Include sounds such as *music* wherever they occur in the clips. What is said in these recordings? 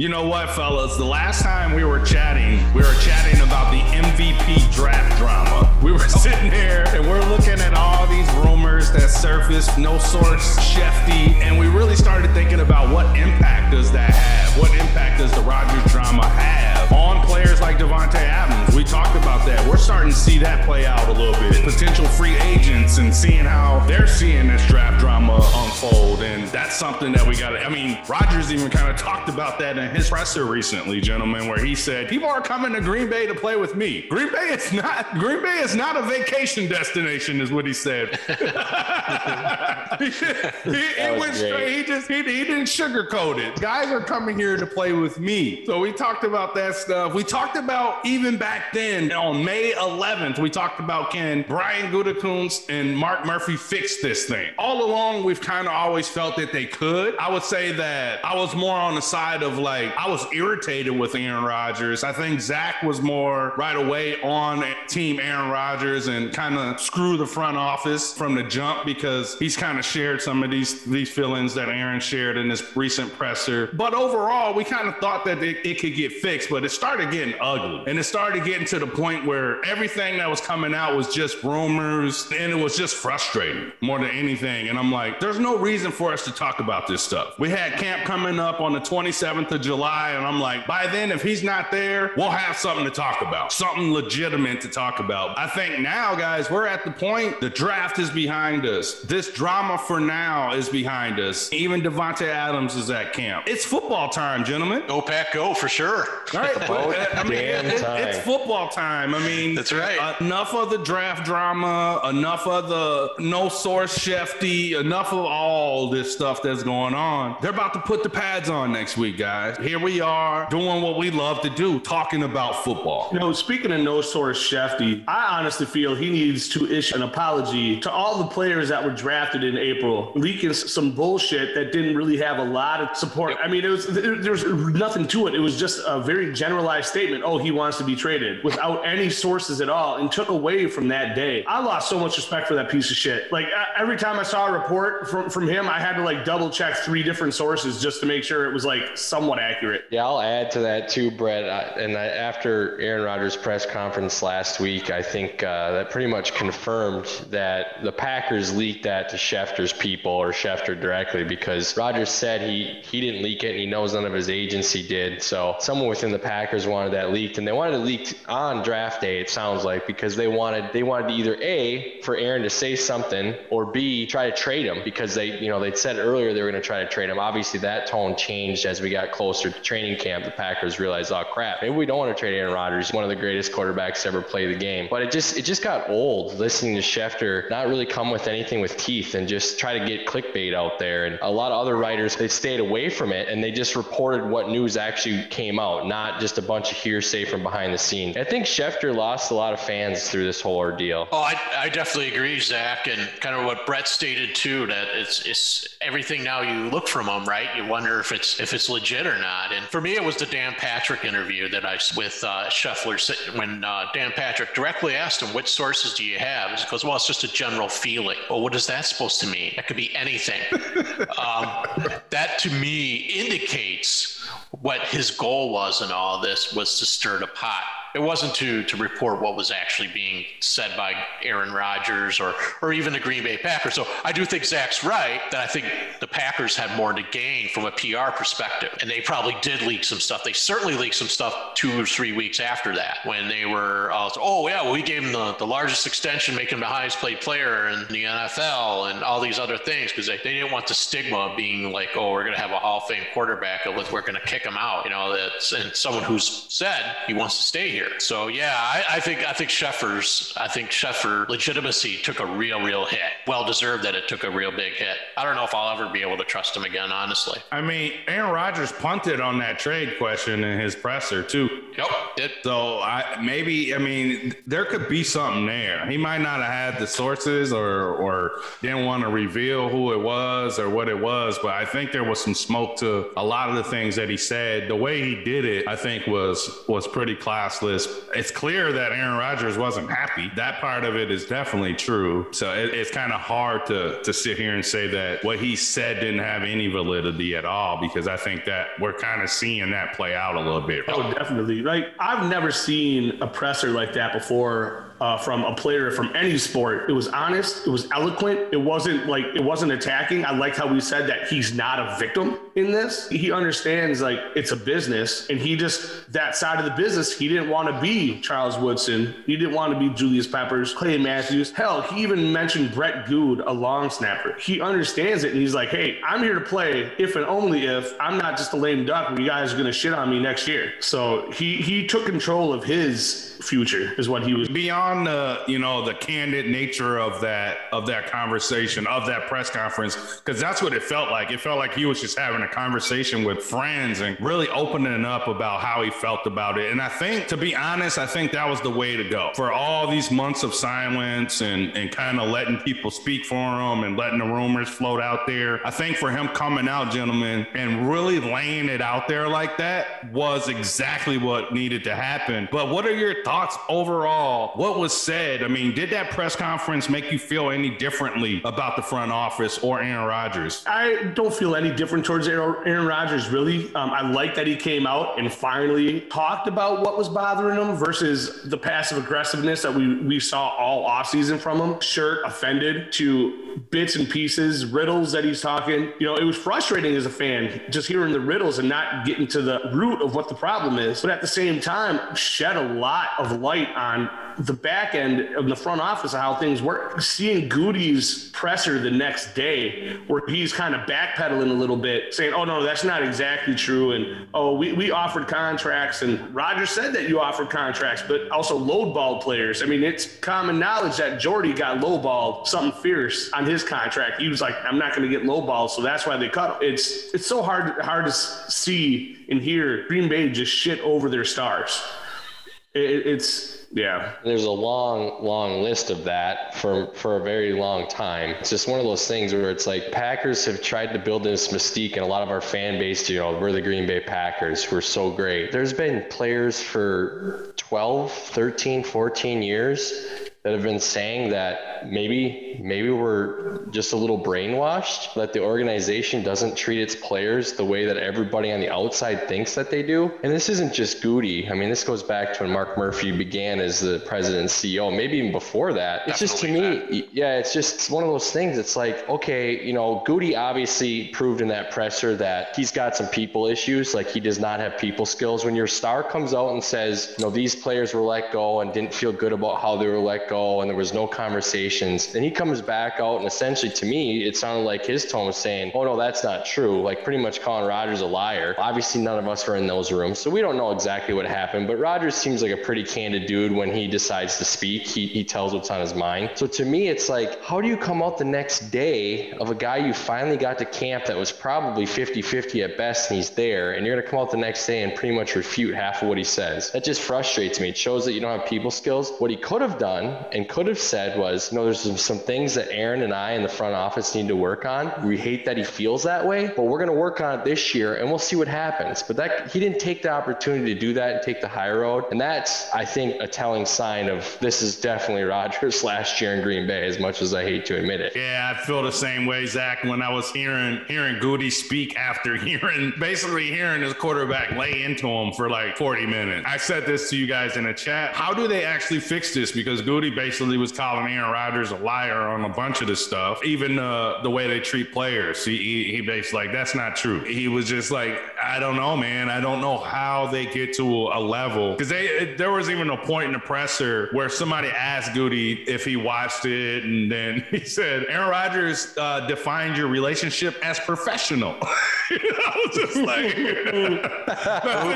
You know what, fellas? The last time we were chatting, we were chatting about the MVP draft drama. We were *laughs* sitting here and we're looking at all these rumors that surfaced, no source, Shefty, and we really started thinking about what impact does that have? What impact does the Rodgers drama have on players like Davante Adams? We talked about that. We're starting to see that play out a little bit. Potential free agents and seeing how they're seeing this draft drama unfold. And that's something that we got to, I mean, Rodgers even kind of talked about that in his presser recently, gentlemen, where he said, people are coming to Green Bay to play with me. Green Bay is not, Green Bay is not a vacation destination, is what he said. *laughs* he, he went great. straight, he just, he, he didn't sugarcoat it. Guys are coming here to play with me. So we talked about that stuff. We talked about even back then on May 11th, we talked about can Brian Gutekunst and Mark Murphy fix this thing. All along, we've kind of always felt that they could. I would say that I was more on the side of like, I was irritated with Aaron Rodgers. I think Zach was more right away on team Aaron Rodgers and kind of screw the front office from the jump because he's kind of shared some of these these feelings that Aaron shared in this recent presser. But overall, we kind of thought that it, it could get fixed, but it started getting ugly. And it started getting to the point where everything that was coming out was just rumors and it was just frustrating more than anything. And I'm like, there's no reason for us to talk about this stuff. We had camp coming up on the 27th of July. And I'm like, by then, if he's not there, we'll have something to talk about, something legitimate to talk about. I think now, guys, we're at the point the draft is behind us. This drama for now is behind us. Even Davante Adams is at camp. It's football time, gentlemen. Go pack, go for sure. Right. But, *laughs* I mean, it, it, it's football time. I mean, that's right. Enough of the draft drama, enough of the no source shefty, enough of all this stuff that's going on. They're about to put the pads on next week, guys. Here we are doing what we love to do, talking about football. You know, speaking of no source Shefty, I honestly feel he needs to issue an apology to all the players that were drafted in April, leaking some bullshit that didn't really have a lot of support. I mean, it was there was nothing to it. It was just a very generalized statement. Oh, he wants to be traded without any sources at all, and took away from that day. I lost so much respect for that piece of shit. Like every time I saw a report from from him, I had to like double check three different sources just to make sure it was like somewhat accurate. Yeah, I'll add to that too, Brett. I, and I, after Aaron Rodgers' press conference last week, I think uh, that pretty much confirmed that the Packers leaked that to Schefter's people or Schefter directly because Rodgers said he he didn't leak it and he knows none of his agency did. So someone within the Packers wanted that leaked, and they wanted it leaked on draft day. It sounds like because they wanted they wanted either a for Aaron to say something or b try to trade him because they you know they'd said earlier they were going to try to trade him. Obviously that tone changed as we got closer to training camp, the Packers realized, oh crap, maybe we don't want to trade Aaron Rodgers, one of the greatest quarterbacks to ever play the game. But it just it just got old listening to Schefter not really come with anything with teeth and just try to get clickbait out there. And a lot of other writers they stayed away from it and they just reported what news actually came out, not just a bunch of hearsay from behind the scenes. I think Schefter lost a lot of fans through this whole ordeal. Oh, I, I definitely agree, Zach, and kind of what Brett stated too. That it's it's everything now you look from him, right? You wonder if it's if it's legit or not. And for me, it was the Dan Patrick interview that I with uh, Schefter when uh, Dan Patrick directly asked him, "Which sources do you have?" He goes, "Well, it's just a general feeling." Well, what is that supposed to mean? That could be anything. *laughs* um, that to me indicates what his goal was in all this was to stir the pot it wasn't to to report what was actually being said by Aaron Rodgers or or even the Green Bay Packers. So I do think Zach's right that I think the Packers had more to gain from a PR perspective, and they probably did leak some stuff. They certainly leaked some stuff two or three weeks after that when they were uh, oh yeah, well we gave him the, the largest extension, making him the highest paid player in the NFL, and all these other things because they, they didn't want the stigma of being like oh we're gonna have a Hall of Fame quarterback, we're gonna kick him out, you know, that's and someone who's said he wants to stay here here. So yeah, I, I think I think Schefter's I think Schefter legitimacy took a real real hit. Well deserved that it took a real big hit. I don't know if I'll ever be able to trust him again, honestly. I mean, Aaron Rodgers punted on that trade question in his presser too. Yep. It, So I maybe I mean there could be something there. He might not have had the sources or or didn't want to reveal who it was or what it was, but I think there was some smoke to a lot of the things that he said. The way he did it, I think was was pretty classless. It's clear that Aaron Rodgers wasn't happy. That part of it is definitely true. So it, it's kind of hard to to sit here and say that what he said didn't have any validity at all because I think that we're kind of seeing that play out a little bit. Oh, definitely. Like I've never seen a presser like that before. Uh, from a player from any sport, it was honest, it was eloquent, it wasn't like it wasn't attacking. I liked how we said that he's not a victim in this. He understands like it's a business, and he just that side of the business. He didn't want to be Charles Woodson. He didn't want to be Julius Peppers, Clay Matthews. Hell, he even mentioned Brett Goode, a long snapper. He understands it, and he's like, "Hey, I'm here to play if and only if I'm not just a lame duck. You guys are gonna shit on me next year." So he he took control of his future, is what he was. beyond the you know the candid nature of that of that conversation of that press conference because that's what it felt like. It felt like he was just having a conversation with friends and really opening up about how he felt about it. And i think to be honest i think that was the way to go. For all these months of silence and and kind of letting people speak for him and letting the rumors float out there i think for him coming out gentlemen and really laying it out there like that was exactly what needed to happen. But what are your thoughts overall what was said i mean did that press conference make you feel any differently about the front office or aaron rodgers I don't feel any different towards Aaron Aaron Rodgers, really. Um, I like that he came out and finally talked about what was bothering him versus the passive aggressiveness that we, we saw all offseason from him. Shirt offended to bits and pieces, riddles that he's talking. You know, it was frustrating as a fan just hearing the riddles and not getting to the root of what the problem is. But at the same time, shed a lot of light on the back end of the front office of how things work. Seeing Gutey's presser the next day, where he's kind of backpedaling a little bit, saying, "Oh no, that's not exactly true," and "Oh, we, we offered contracts," and Roger said that you offered contracts, but also lowball players. I mean, it's common knowledge that Jordy got lowballed something fierce on his contract. He was like, "I'm not going to get lowballed," so that's why they cut. Him. It's it's so hard hard to see and hear Green Bay just shit over their stars. It, it's yeah. There's a long, long list of that for for a very long time. It's just one of those things where it's like Packers have tried to build this mystique, and a lot of our fan base, you know, we're the Green Bay Packers. We're so great. There's been players for 12, 13, 14 years that have been saying that maybe maybe we're just a little brainwashed that the organization doesn't treat its players the way that everybody on the outside thinks that they do. And this isn't just Gutey. I mean this goes back to when mark murphy began as the president and ceo maybe even before that. It's just to me yeah it's just one of those things. It's like okay you know Gutey obviously proved in that presser that he's got some people issues. Like he does not have people skills. When your star comes out and says you know these players were let go and didn't feel good about how they were let go and there was no conversations. Then he comes back out and essentially to me it sounded like his tone was saying oh no that's not true. Like pretty much calling Rodgers a liar. Obviously none of us were in those rooms so we don't know exactly what happened but Rodgers seems like a pretty candid dude when he decides to speak. He, he tells what's on his mind. So to me it's like how do you come out the next day of a guy you finally got to camp that was probably 50-50 at best and he's there and you're going to come out the next day and pretty much refute half of what he says? That just frustrates me. It shows that you don't have people skills. What he could have done and could have said was, know, there's some, some things that Aaron and I in the front office need to work on. We hate that he feels that way, but we're going to work on it this year and we'll see what happens. But that he didn't take the opportunity to do that and take the high road. And that's, I think, a telling sign of this is definitely *laughs* Rodgers last year in Green Bay, as much as I hate to admit it. Yeah, I feel the same way, Zach. When I was hearing hearing Gutey speak after *laughs* hearing basically hearing his quarterback lay into him for like 40 minutes. I said this to you guys in the chat. How do they actually fix this? Because Gutey basically was calling Aaron Rodgers a liar on a bunch of this stuff, even uh, the way they treat players. He, he, he basically like that's not true. He was just like, I don't know, man. I don't know how they get to a level because they there was even a point in the presser where somebody asked Gutey if he watched it, and then *laughs* he said, Aaron Rodgers uh, defined your relationship as professional. *laughs* I was *laughs* just like, *laughs*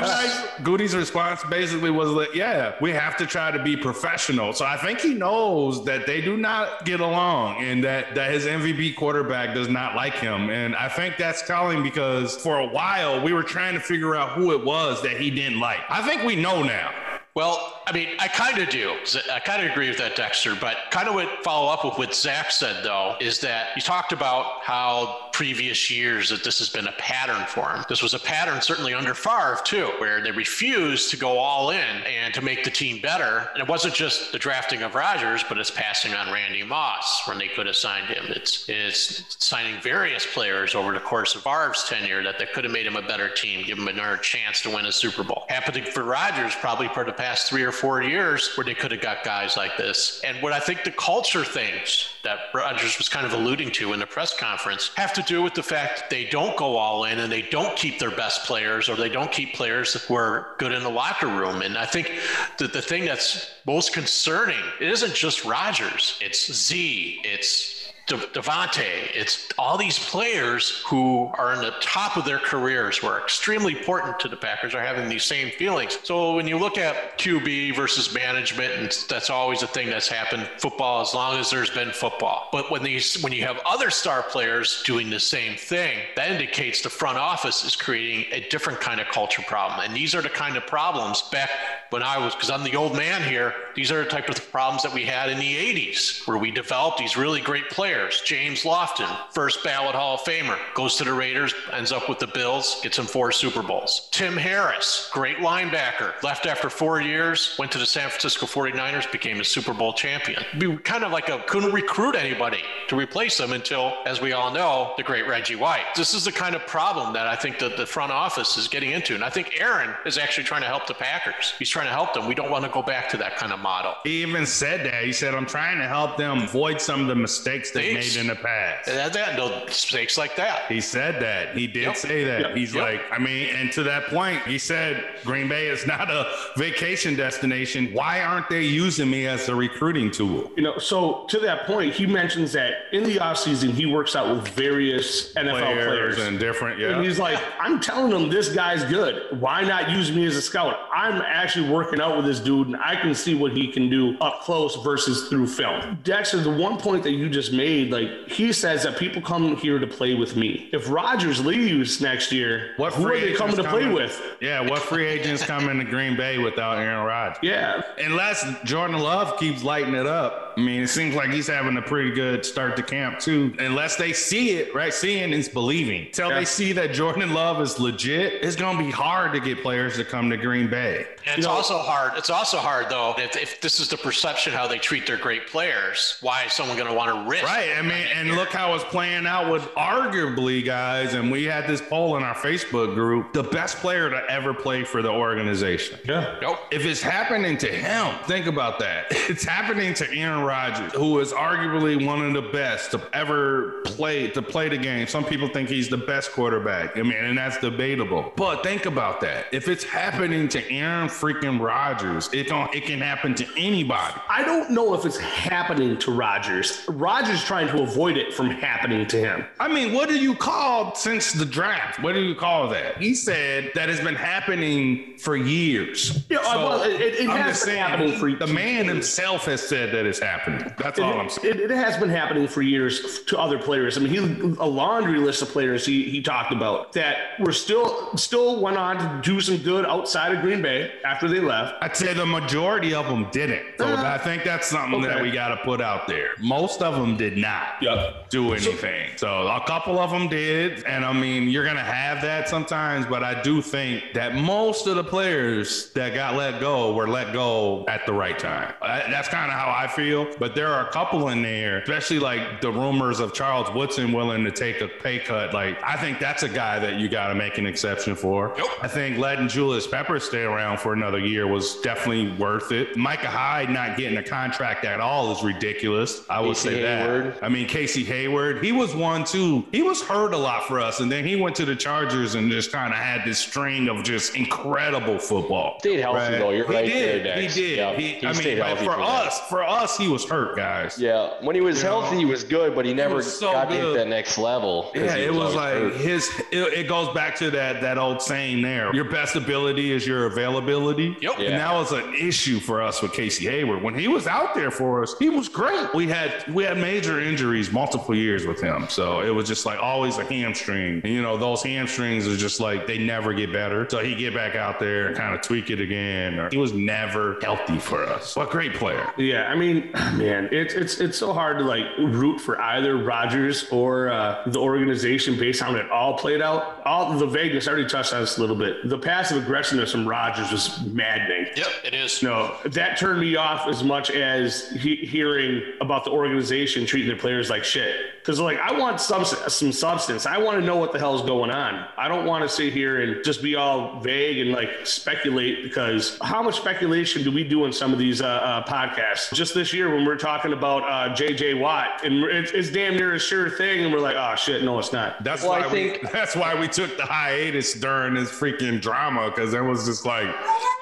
nice. Gutey's response basically was like, yeah, we have to try to be professional. So I think he knows that they do not get along and that, that his MVP quarterback does not like him. And I think that's telling because for a while we were trying to figure out who it was that he didn't like. I think we know now. Well, I mean, I kind of do. I kind of agree with that, Dexter. But kind of what follow up with what Zach said, though, is that you talked about how previous years that this has been a pattern for him. This was a pattern certainly under Favre too, where they refused to go all in and to make the team better. And it wasn't just the drafting of Rodgers, but it's passing on Randy Moss when they could have signed him. It's it's signing various players over the course of Favre's tenure that they could have made him a better team, give him another chance to win a Super Bowl. Happening for Rodgers probably for the past three or four years where they could have got guys like this. And what I think the culture things that Rodgers was kind of alluding to in the press conference have to do with the fact that they don't go all in and they don't keep their best players or they don't keep players who are good in the locker room. And I think that the thing that's most concerning, isn't just Rodgers, it's Z, it's De- Davante, it's all these players who are in the top of their careers who are extremely important to the Packers are having these same feelings. So when you look at QB versus management, and that's always a thing that's happened football as long as there's been football. But when these when you have other star players doing the same thing, that indicates the front office is creating a different kind of culture problem. And these are the kind of problems back when I was because I'm the old man here. These are the type of problems that we had in the 80s where we developed these really great players. James Lofton, first ballot Hall of Famer, goes to the Raiders, ends up with the Bills, gets him four Super Bowls. Tim Harris, great linebacker, left after four years, went to the San Francisco 49ers, became a Super Bowl champion. Be kind of like a couldn't recruit anybody to replace him until, as we all know, the great Reggie White. This is the kind of problem that I think that the front office is getting into. And I think Aaron is actually trying to help the Packers. He's trying to help them. We don't want to go back to that kind of model. He even said that. He said, I'm trying to help them avoid some of the mistakes they made in the past. That, that, no mistakes like that. He said that. He did yep. say that. Yep. He's yep. like, I mean, and to that point, he said Green Bay is not a vacation destination. Why aren't they using me as a recruiting tool? You know, so to that point, he mentions that in the offseason, he works out with various NFL players, players. and different, yeah. And he's like, I'm telling them this guy's good. Why not use me as a scout? I'm actually working out with this dude and I can see what he can do up close versus through film. Dexter, the one point that you just made, like he says that people come here to play with me. If Rodgers leaves next year, what who are they coming to play with? Yeah, what free agents come into Green Bay without Aaron Rodgers? Yeah, unless Jordan Love keeps lighting it up. I mean, it seems like he's having a pretty good start to camp too. Unless they see it, right? Seeing is believing. Till yeah. they see that Jordan Love is legit, it's gonna be hard to get players to come to Green Bay. And it's you know, also hard. It's also hard though if, if this is the perception how they treat their great players. Why is someone going to want to risk? Right. I mean, and look how it's playing out with arguably guys. And we had this poll in our Facebook group: the best player to ever play for the organization. Yeah. Nope. If it's happening to him, think about that. *laughs* It's happening to Aaron Rodgers, who is arguably one of the best to ever play to play the game. Some people think he's the best quarterback. I mean, and that's debatable. But think about that. If it's happening to Aaron freaking Rodgers. It don't. It can happen to anybody. I don't know if it's happening to Rodgers. Rodgers is trying to avoid it from happening to him. I mean, what do you call since the draft? What do you call that? He said that has been happening for years. Yeah, so well, it, it has been happening for the man himself has said that it's happening. That's it, all I'm saying. It, it, has been happening for years to other players. I mean, he a laundry list of players he, he talked about that were still still went on to do some good outside of Green Bay after they left. I'd say the majority of them didn't. So uh, I think that's something okay. that we got to put out there. Most of them did not yep. do anything. So, so a couple of them did. And I mean, you're going to have that sometimes, but I do think that most of the players that got let go were let go at the right time. That's kind of how I feel. But there are a couple in there, especially like the rumors of Charles Woodson willing to take a pay cut. Like, I think that's a guy that you got to make an exception for. Yep. I think letting Julius Pepper stay around for another year was definitely worth it. Micah Hyde not getting a contract at all is ridiculous. I would Casey say Hayward. that. I mean, Casey Hayward, he was one too. He was hurt a lot for us, and then he went to the Chargers and just kind of had this string of just incredible football. Stayed healthy right? though. You're he right did. there, Dex. He did. Yep. He, he I mean, for, for us, for us, he was hurt, guys. Yeah, when he was You know, healthy, he was good, but he never was so got to that next level. Yeah, it was always like hurt. his. It, it goes back to that that old saying there. Your best ability is your availability. Yep. And that was an issue for us with Casey Hayward. When he was out there for us, he was great. We had we had major injuries multiple years with him, so it was just like always a hamstring. And, you know, those hamstrings are just like they never get better. So he get back out there and kind of tweak it again. Or he was never healthy for us. What a great player. Yeah, I mean, man, it's it's it's so hard to like root for either Rodgers or uh, the organization based on how it all played out. All the Vegas I already touched on this a little bit. The passive aggressiveness from Rodgers was maddening. Yep, it is. No, that turned me off as much as he- hearing about the organization treating their players like shit. Because like I want some some substance. I want to know what the hell's going on. I don't want to sit here and just be all vague and like speculate. Because how much speculation do we do in some of these uh, uh, podcasts? Just this year when we're talking about uh, J.J. Watt, and it's, it's damn near a sure thing, and we're like, oh shit, no, it's not. That's Well, why I think- we, *laughs* that's why we took the hiatus during this freaking drama because it was just like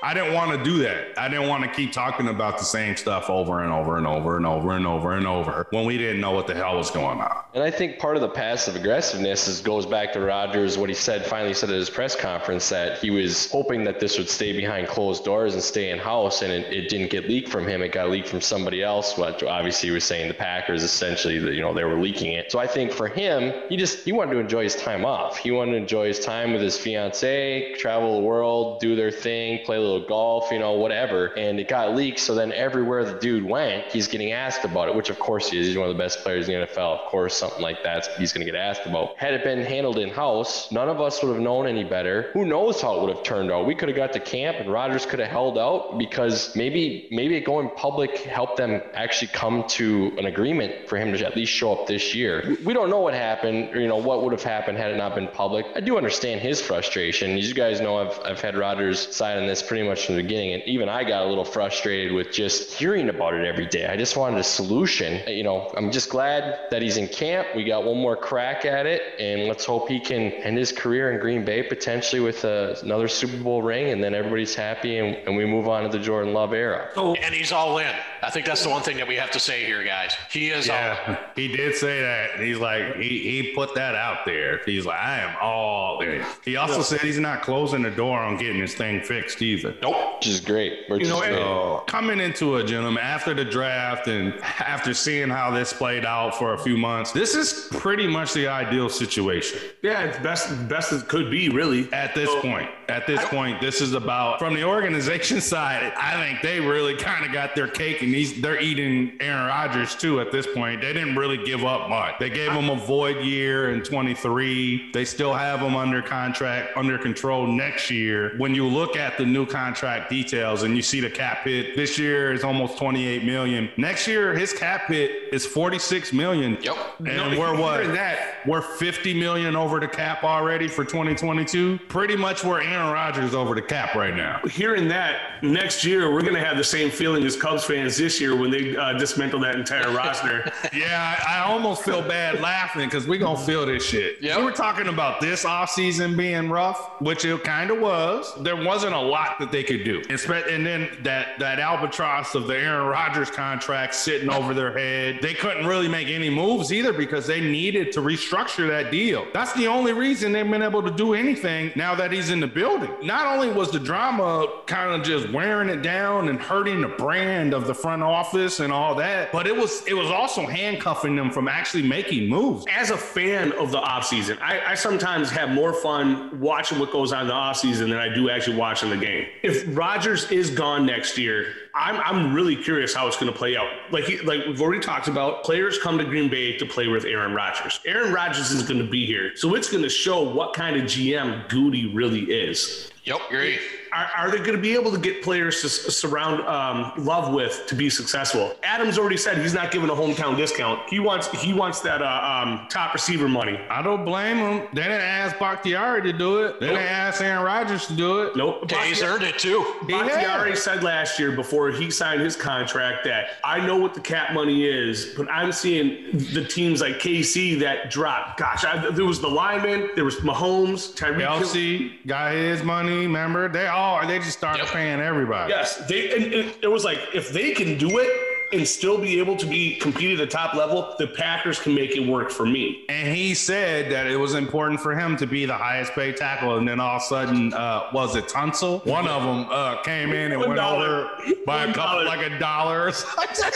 I didn't want to do that. I didn't want to keep talking about the same stuff over and over and over and over and over and over when we didn't know what the hell was going on. And I think part of the passive aggressiveness is goes back to Rodgers what he said finally said at his press conference that he was hoping that this would stay behind closed doors and stay in house and it, it didn't get leaked from him it got leaked from somebody else what obviously he was saying the Packers essentially you know they were leaking it. So I think for him he just he wanted to enjoy his time off. He wanted to enjoy his time with his fiance travel the world do their thing play a little golf you know whatever. And it got leaked so then everywhere the dude went he's getting asked about it which of course he is. He's one of the best players in the NFL of course something like that he's going to get asked about. Had it been handled in house none of us would have known any better. Who knows how it would have turned out? We could have got to camp and Rodgers could have held out because maybe maybe going public helped them actually come to an agreement for him to at least show up this year. We don't know what happened or you know what would have happened had it not been public. I do understand his frustration. As you guys know I've, I've had Rodgers side on this pretty much from the beginning and even I got a little frustrated with just hearing about it every day. I just wanted a solution. You know I'm just glad that he's in camp. We got one more crack at it and let's hope he can end his career in Green Bay potentially with uh, another Super Bowl ring and then everybody's happy and, and we move on to the Jordan Love era. And he's all in. I think that's the one thing that we have to say here, guys. He is all. Yeah, he did say that. He's like he he put that out there. He's like I am all in. He also said he's not closing the door on getting this thing fixed either. Nope. which is great which You know, is and- great. Coming into it, gentlemen, after the draft and after seeing how this played out for a few months, this is pretty much the ideal situation Yeah, it's best best it could be, really. at this point. At this point, this is about from the organization *laughs* side. I think they really kind of got their cake and these they're eating Aaron Rodgers too. At this point, they didn't really give up much. They gave him a void year in 23. They still have him under contract, under control next year. When you look at the new contract details and you see the cap hit, this year is almost 28 million. Next year, his cap hit is 46 million. Yep. And No, we're what? hearing that- We're 50 million over the cap already for 2022. Pretty much we're Aaron Rodgers over the cap right now. Hearing that next year, we're going to have the same feeling as Cubs fans this year when they uh, dismantle that entire roster. *laughs* Yeah, I, I almost feel bad laughing because we gonna feel this shit. Yep. We were talking about this offseason being rough, which it kind of was. There wasn't a lot that they could do. Espe- And then that that albatross of the Aaron Rodgers contract sitting over their head. They couldn't really make any moves either because they needed to restructure that deal. That's the only reason they've been able to do anything now that he's in the building. Not only was the drama kind of just wearing it down and hurting the brand of the front office and all that, but it was it was also handcuffing them from actually making moves. As a fan of the offseason, I, I sometimes have more fun watching what goes on in the offseason than I do actually watching the game. If Rodgers is gone next year, I'm, I'm really curious how it's going to play out. Like he, like we've already talked about, players come to Green Bay to play with Aaron Rodgers. Aaron Rodgers is going to be here, so it's going to show what kind of GM Gutey really is. Yep. Agree. Are, are they going to be able to get players to s- surround um, Love with to be successful? Adams already said he's not giving a hometown discount. He wants he wants that uh, um, top receiver money. I don't blame him. They didn't ask Bakhtiari to do it. They didn't ask Aaron Rodgers to do it. Nope. Okay, he's earned it too. Bakhtiari said last year before he signed his contract that I know what the cap money is, but I'm seeing the teams like KC that drop. Gosh, I, there was the lineman, there was Mahomes, Tyreek. Hill. Kelce got his money. Remember, they all Oh, they just started Yep. paying everybody. Yes, they. And, and it was like if they can do it, and still be able to be compete at the top level, the Packers can make it work for me. And he said that it was important for him to be the highest paid tackle. And then all of a sudden, uh, was it Tunsil? One of them uh, came in and One went over by One a couple, like a dollar. or something.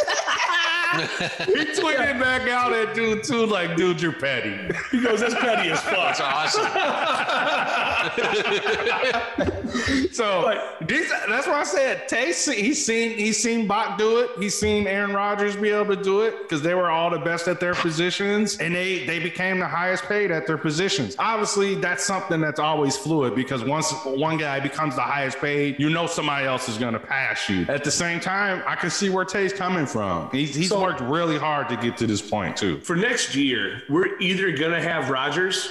*laughs* he tweeted back out at dude too, like, dude, you're petty. He goes, that's petty as fuck. That's awesome. *laughs* So Like- these, that's why I said Tae. se- He's seen he's seen Bach do it. He's seen Aaron Rodgers be able to do it because they were all the best at their positions, and they they became the highest paid at their positions. Obviously, that's something that's always fluid because once one guy becomes the highest paid, you know somebody else is going to pass you. At the same time, I can see where Tae's coming from. He's, he's So- worked really hard to get to this point too. For next year, we're either gonna have Rodgers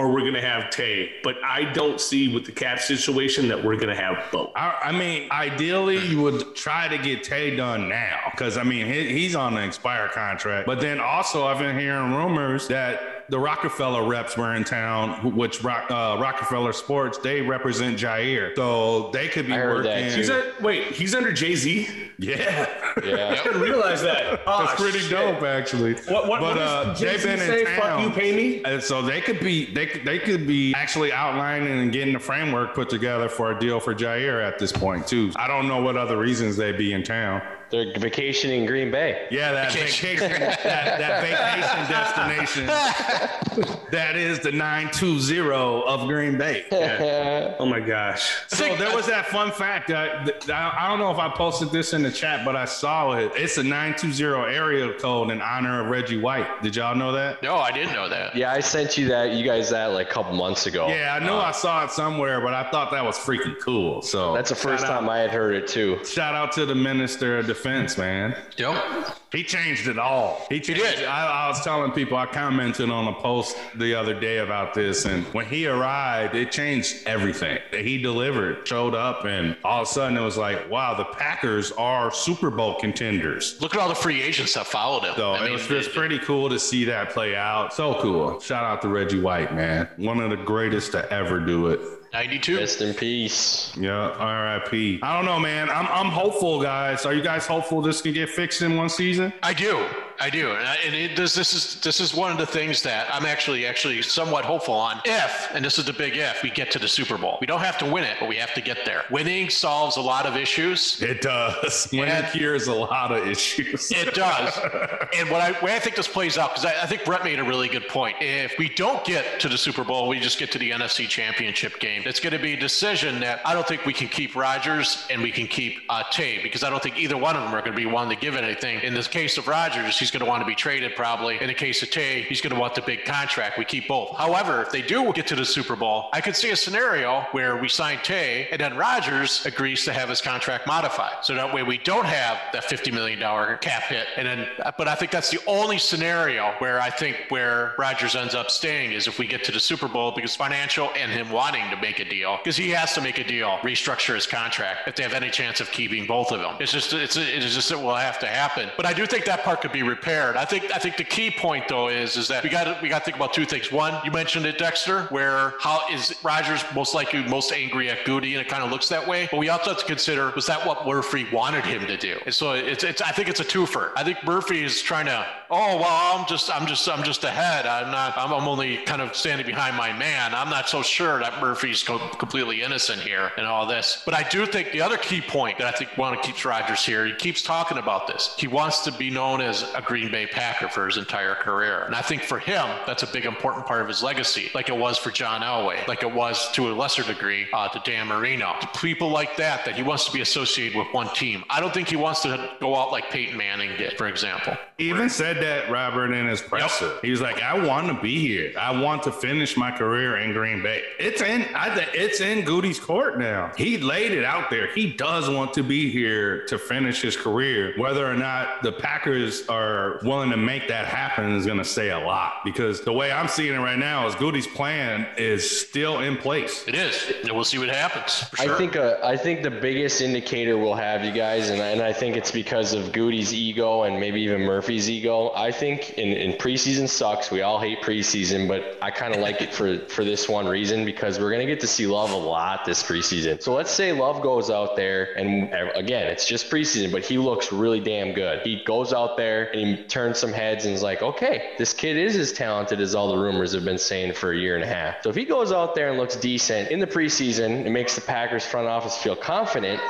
or we're gonna have Tae. But I don't see with the cap situation that we're gonna have both. I, I mean, ideally, you would try to get Tae done now because I mean he, he's on an expired contract. But then also, I've been hearing rumors that the Rockefeller reps were in town, which Rock, uh, Rockefeller Sports they represent Jaire, so they could be I heard that, working. too. He's at, wait, he's under Jay Z. yeah, Yeah. *laughs* I didn't realize that. Oh, that's pretty shit. dope actually. What, what, but what uh, they've Jay-Z been say? in Fuck town. you, pay me. And so they could be they they could be actually outlining and getting the framework put together for a deal for Jaire at this point too. I don't know what other reasons they'd be in town. They're vacationing in Green Bay. Yeah, that Vacation. vacation, *laughs* that, that vacation destination. *laughs* that is the 920 of Green Bay. *laughs* Oh my gosh. So there was that fun fact uh, that, that- I don't know if I posted this in the chat, but I saw it. It's a 920 area code in honor of Reggie White. Did y'all know that? No, I didn't know that. Yeah, I sent you that, you guys that like a couple months ago. Yeah, I knew uh, I saw it somewhere, but I thought that was freaking cool. So That's the first shout out- time I had heard it too. Shout out to the Minister of Defense, man. Yep. He changed it all. He, changed did. I, I was telling people, I commented on a post the other day about this, and when he arrived, it changed everything. He delivered, showed up, and all of a sudden it was like, wow, the Packers are Super Bowl contenders. Look at all the free agents that followed him. So I it mean, was just pretty cool to see that play out. So cool. Shout out to Reggie White, man. One of the greatest to ever do it. 92. Rest in peace. Yeah, RIP. I don't know, man. I'm, I'm hopeful, guys. Are you guys hopeful this can get fixed in one season? I do, I do, and, I, and it, this, this is this is one of the things that I'm actually actually somewhat hopeful on. If, and this is the big if, we get to the Super Bowl, we don't have to win it, but we have to get there. Winning solves a lot of issues. It does. Winning Yeah. cures a lot of issues. It does. *laughs* and what I, way I think this plays out, because I, I think Brett made a really good point. If we don't get to the Super Bowl, we just get to the NFC Championship game. It's going to be a decision that I don't think we can keep Rodgers and we can keep uh, Tae, because I don't think either one of them are going to be one to give anything. In this case of Rodgers, he's going to want to be traded probably. In the case of Tae, he's going to want the big contract. We keep both. However, if they do get to the Super Bowl, I could see a scenario where we sign Tae and then Rodgers agrees to have his contract modified. So that way we don't have that $50 million cap hit. And then, but I think that's the only scenario where I think where Rodgers ends up staying is if we get to the Super Bowl because financial and him wanting to make a deal because he has to make a deal, restructure his contract if they have any chance of keeping both of them. It's just, it's, it's just, it will have to happen. But I do think that part could be repaired. I think, I think the key point though is, is that we got to, we got to think about two things. One, you mentioned it, Dexter, where how is Rodgers most likely most angry at Gutey and it kind of looks that way. But we also have to consider, was that what Murphy wanted him to do? And so it's, it's, I think it's a twofer. I think Murphy is trying to, oh, well, I'm just, I'm just, I'm just ahead. I'm not, I'm, only kind of standing behind my man. I'm not so sure that Murphy's co- completely innocent here and all this. But I do think the other key point that I think one keeps Rodgers here, he keeps talking about this. He wants to be known as a Green Bay Packer for his entire career. And I think for him, that's a big important part of his legacy, like it was for John Elway, like it was to a lesser degree uh, to Dan Marino. To people like that, that he wants to be associated with one team. I don't think he wants to go out like Peyton Manning did, for example. He even said that Robert in his presser. He was like, "I want to be here. I want to finish my career in Green Bay. It's in. I think it's in Gutey's court now. He laid it out there. He does want to be here to finish his career. Whether or not the Packers are willing to make that happen is going to say a lot because the way I'm seeing it right now is Gutey's plan is still in place. It is. And we'll see what happens. For sure. I think uh, I think the biggest indicator we'll have you guys, and and I think it's because of Gutey's ego and maybe even Murphy's ego. I think in, in preseason sucks. We all hate preseason, but I kind of like it for, for this one reason because we're going to get to see Love a lot this preseason. So let's say Love goes out there and again, it's just preseason, but he looks really damn good. He goes out there and he turns some heads and is like, okay, this kid is as talented as all the rumors have been saying for a year and a half. So if he goes out there and looks decent in the preseason, it makes the Packers front office feel confident.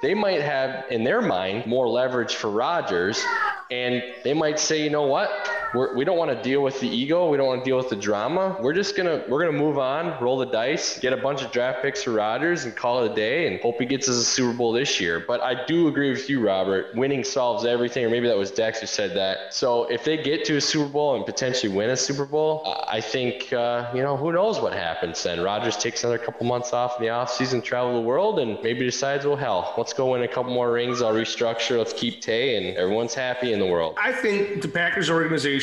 They might have in their mind more leverage for Rodgers and they might say, you know what? We're, we do not want to deal with the ego. We don't want to deal with the drama. We're just gonna we're gonna move on, roll the dice, get a bunch of draft picks for Rodgers, and call it a day, and hope he gets us a Super Bowl this year. But I do agree with you, Robert. Winning solves everything, or maybe that was Dex who said that. So if they get to a Super Bowl and potentially win a Super Bowl, I think uh, you know who knows what happens then. Rodgers takes another couple months off in the offseason, travel the world, and maybe decides, well, hell, let's go win a couple more rings. I'll restructure. Let's keep Tae, and everyone's happy in the world. I think the Packers organization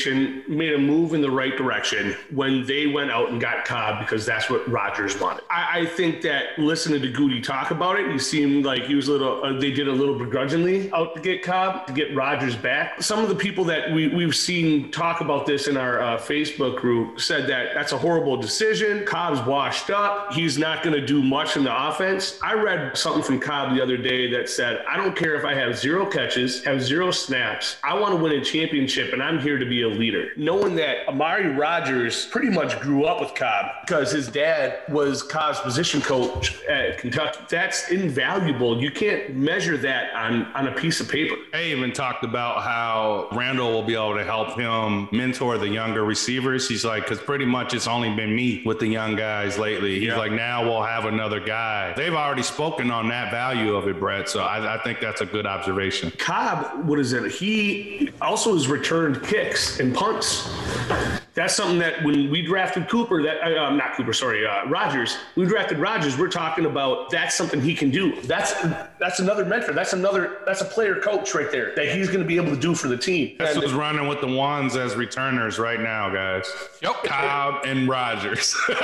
made a move in the right direction when they went out and got Cobb because that's what Rodgers wanted. I, I think that listening to Gutey talk about it, he seemed like he was a little, uh, they did a little begrudgingly out to get Cobb, to get Rodgers back. Some of the people that we, we've seen talk about this in our uh, Facebook group said that that's a horrible decision. Cobb's washed up. He's not going to do much in the offense. I read something from Cobb the other day that said, I don't care if I have zero catches, have zero snaps. I want to win a championship and I'm here to be a leader. Knowing that Amari Rodgers pretty much grew up with Cobb because his dad was Cobb's position coach at Kentucky. That's invaluable. You can't measure that on, on a piece of paper. I even talked about how Randall will be able to help him mentor the younger receivers. He's like, because pretty much it's only been me with the young guys lately. He's yeah. like, now we'll have another guy. They've already spoken on that value of it, Brett. So I, I think that's a good observation. Cobb, what is it? He also has returned kicks and punts. That's something that when we drafted Cooper, that uh, not Cooper, sorry, uh, Rodgers. We drafted Rodgers. We're talking about that's something he can do. That's that's another mentor. That's another that's a player coach right there that he's going to be able to do for the team. That's who's running with the ones as returners right now, guys. Yep, Cobb and Rodgers. *laughs* and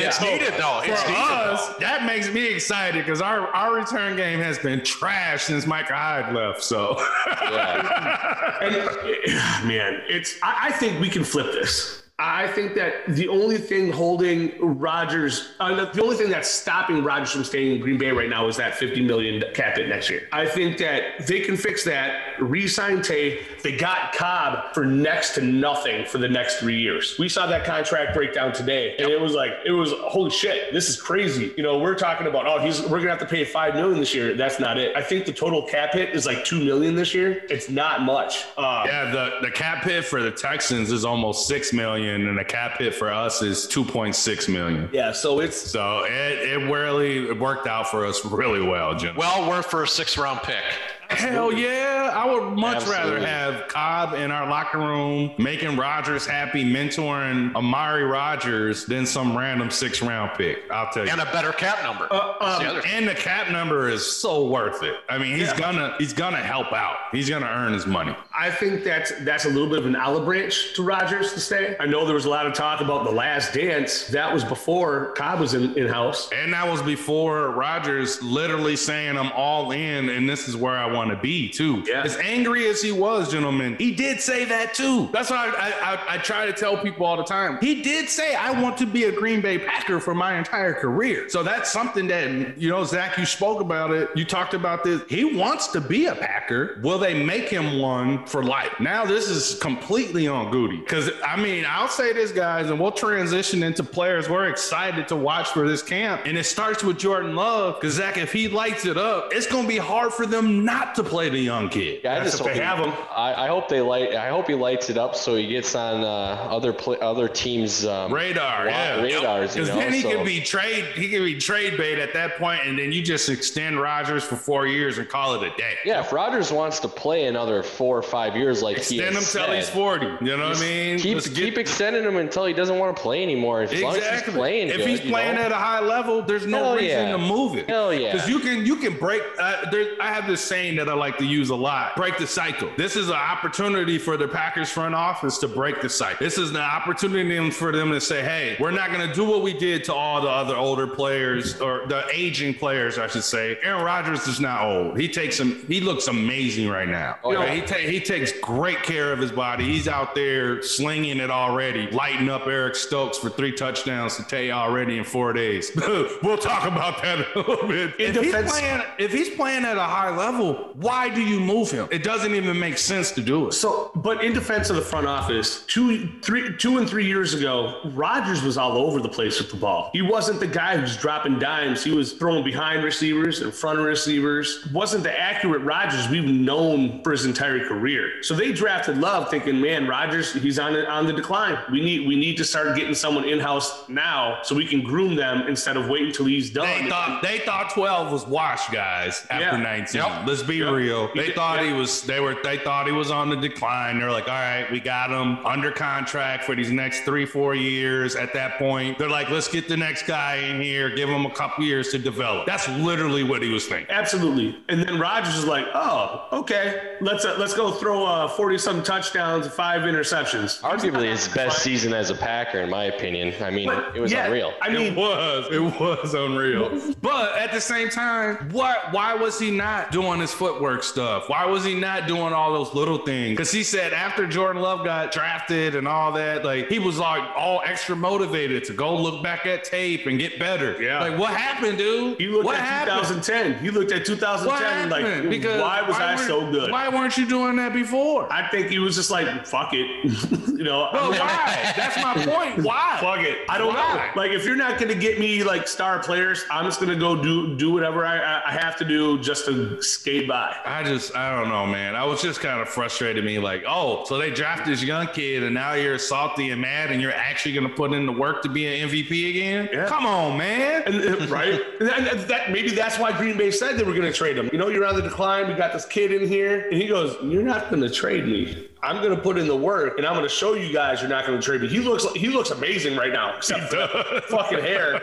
yeah. it's needed though. It's for needed, us, though. that makes me excited because our our return game has been trash since Micah Hyde left. So, yeah. *laughs* and, *sighs* man, it's I, I think we can flip this. I think that the only thing holding Rodgers, uh, the only thing that's stopping Rodgers from staying in Green Bay right now is that 50 million cap hit next year. I think that they can fix that, re-sign Tae. They got Cobb for next to nothing for the next three years. We saw that contract breakdown today, and it was like, it was holy shit, this is crazy. You know, we're talking about, oh, he's we're gonna have to pay five million this year. That's not it. I think the total cap hit is like two million this year. It's not much. Um, yeah, the the cap hit for the Texans is almost six million million, and the cap hit for us is two point six million. Yeah, so it's so it it really it worked out for us really well, Jim. Well worth for a six round pick. Hell yeah. I would much Absolutely. rather have Cobb in our locker room making Rodgers happy, mentoring Amari Rodgers than some random six round pick. I'll tell you. And a better cap number. Uh, um, the and the cap number is so worth it. I mean, he's yeah. gonna he's gonna help out. He's gonna earn his money. I think that's that's a little bit of an olive branch to Rodgers to stay. I know there was a lot of talk about the last dance. That was before Cobb was in, in house. And that was before Rodgers literally saying I'm all in and this is where I want to be too. Yeah. As angry as he was, gentlemen, he did say that too. That's why I, I, I, try to tell people all the time. He did say, I want to be a Green Bay Packer for my entire career. So that's something that, you know, Zach, you spoke about it. You talked about this. He wants to be a Packer. Will they make him one for life? Now this is completely on Gutey. Because I mean, I'll say this, guys, and we'll transition into players we're excited to watch for this camp. And it starts with Jordan Love. Because Zach, if he lights it up, it's going to be hard for them not to play the young kid. Yeah, I just hope they have him. I, I, hope they light. I hope he lights it up so he gets on uh, other play, other teams' um, radar. Yeah, radars. Because then he so. can be trade. He can be trade bait at that point, and then you just extend Rodgers for four years and call it a day. Yeah, if Rodgers wants to play another four or five years, like extend him till he's forty. You know what I mean? Keep get, keep extending him until he doesn't want to play anymore. As exactly. long as he's playing, if good, he's playing know? at a high level, there's no Hell reason yeah. to move it. Hell yeah! Because you can you can break. Uh, there, I have this saying that I like to use a lot. Break the cycle. This is an opportunity for the Packers front office to break the cycle. This is an opportunity for them to say, hey, we're not going to do what we did to all the other older players or the aging players, I should say. Aaron Rodgers is not old. He takes him. He looks amazing right now. Oh, yeah. he, ta- he takes great care of his body. He's out there slinging it already, lighting up Eric Stokes for three touchdowns to Tae already in four days. *laughs* we'll talk about that a little bit. In If he's, playing, if he's playing at a high level, why do you move him? It doesn't even make sense to do it. So, but in defense of the front office, two, three, two and three years ago, Rodgers was all over the place with the ball. He wasn't the guy who's dropping dimes. He was throwing behind receivers, in front of receivers. Wasn't the accurate Rodgers we've known for his entire career. So they drafted Love, thinking, man, Rodgers, he's on the, on the decline. We need we need to start getting someone in house now so we can groom them instead of waiting till he's done. They thought they thought 12 was washed, guys, after Yeah. 19. Yep. Let's be Yep. real. He They did- thought yep. he was they were they thought he was on the decline. They're like, all right, we got him under contract for these next three, four years. At that point, they're like, let's get the next guy in here, give him a couple years to develop. That's literally what he was thinking. Absolutely. And then Rodgers is like, "Oh, okay, let's uh, let's go throw uh, forty some touchdowns, five interceptions." Arguably his best season as a Packer, in my opinion. I mean, But, it was yeah, unreal. I It was. It was unreal. But at the same time, what why was he not doing his footwork stuff? Why was he not doing all those little things? Because he said after Jordan Love got drafted and all that, like he was like all extra motivated to go look back at tape and get better. Yeah. Like what happened, dude? he looked what at happened? 2010. He looked at 2010 What like? Because why was I so good? Why weren't you doing that before? I think he was just like, "Fuck it," *laughs* you know. I'm why? That's my *laughs* point. Why? Fuck it. I don't Why? know. Like, if you're not gonna get me like star players, I'm just gonna go do do whatever I, I- I have to do just to skate by. I just, I don't know, man. I was just kind of frustrated me, like, oh, so they draft this young kid, and now you're salty and mad, and you're actually going to put in the work to be an MVP again? Yeah. Come on, man. And, right? And that, that maybe that's why Green Bay said they were going to trade him. You know, you're on the decline. We got this kid in here, and he goes, "You're not going to trade me. I'm going to put in the work, and I'm going to show you guys you're not going to trade me." He looks he looks amazing right now, except for that *laughs* fucking hair.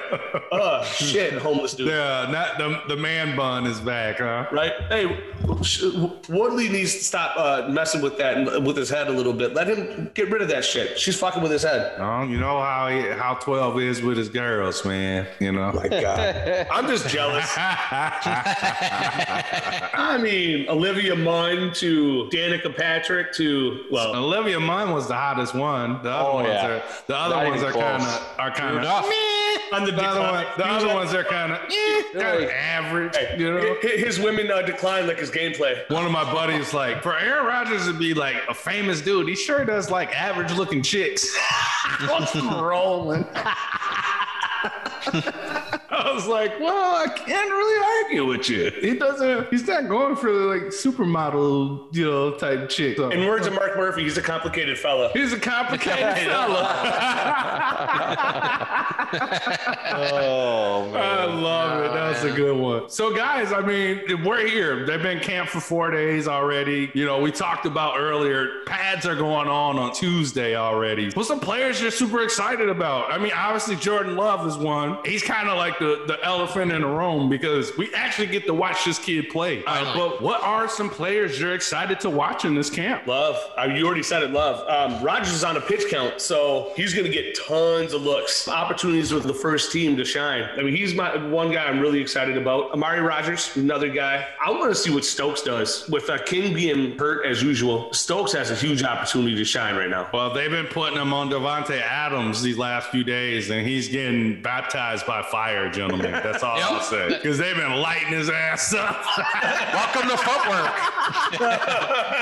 Oh shit, homeless dude. Yeah, not the, the man bun is back, huh? Right? Hey, Woodley needs to stop uh, messing with that and with his head a little bit. Let him get rid of that shit. She's fucking with his head. Oh, you know how he, how 12 is with his girls, man. You know? My God, *laughs* I'm just jealous. *laughs* I mean, Olivia Munn to Danica Patrick to well, Olivia Munn was the hottest one. The other Oh, ones yeah. are the other Not ones are kind of are kind of on the the other, one, the other like- ones are kind of kind of average. You know. His women uh, decline like his gameplay. One of my buddies like for Aaron Rodgers to be like a famous dude, he sure does like average looking chicks. *laughs* What's rolling? *laughs* I was like, well, I can't really argue with you. He doesn't. He's not going for like supermodel, you know, type chick. So, In words of Mark Murphy, he's a complicated fella. *laughs* he's a complicated *laughs* fella. Oh man, I man. love it. That was a good one. So, guys, I mean, we're here. They've been camped for four days already. You know, we talked about earlier, pads are going on on Tuesday already. What's some players you're super excited about? I mean, obviously, Jordan Love is one. He's kind of like the, the elephant in the room because we actually get to watch this kid play. Uh, but what are some players you're excited to watch in this camp? Love. Uh, you already said it, Love. Um, Rodgers is on a pitch count, so he's going to get tons of looks, opportunities with the first team to shine. I mean, he's my one guy I'm really excited about. Amari Rodgers, another guy. I want to see what Stokes does with uh, King being hurt as usual. Stokes has a huge opportunity to shine right now. Well, they've been putting him on Davante Adams these last few days, and he's getting baptized by fire, gentlemen. That's all I'll say. Because they've been lighting his ass up. Welcome to footwork.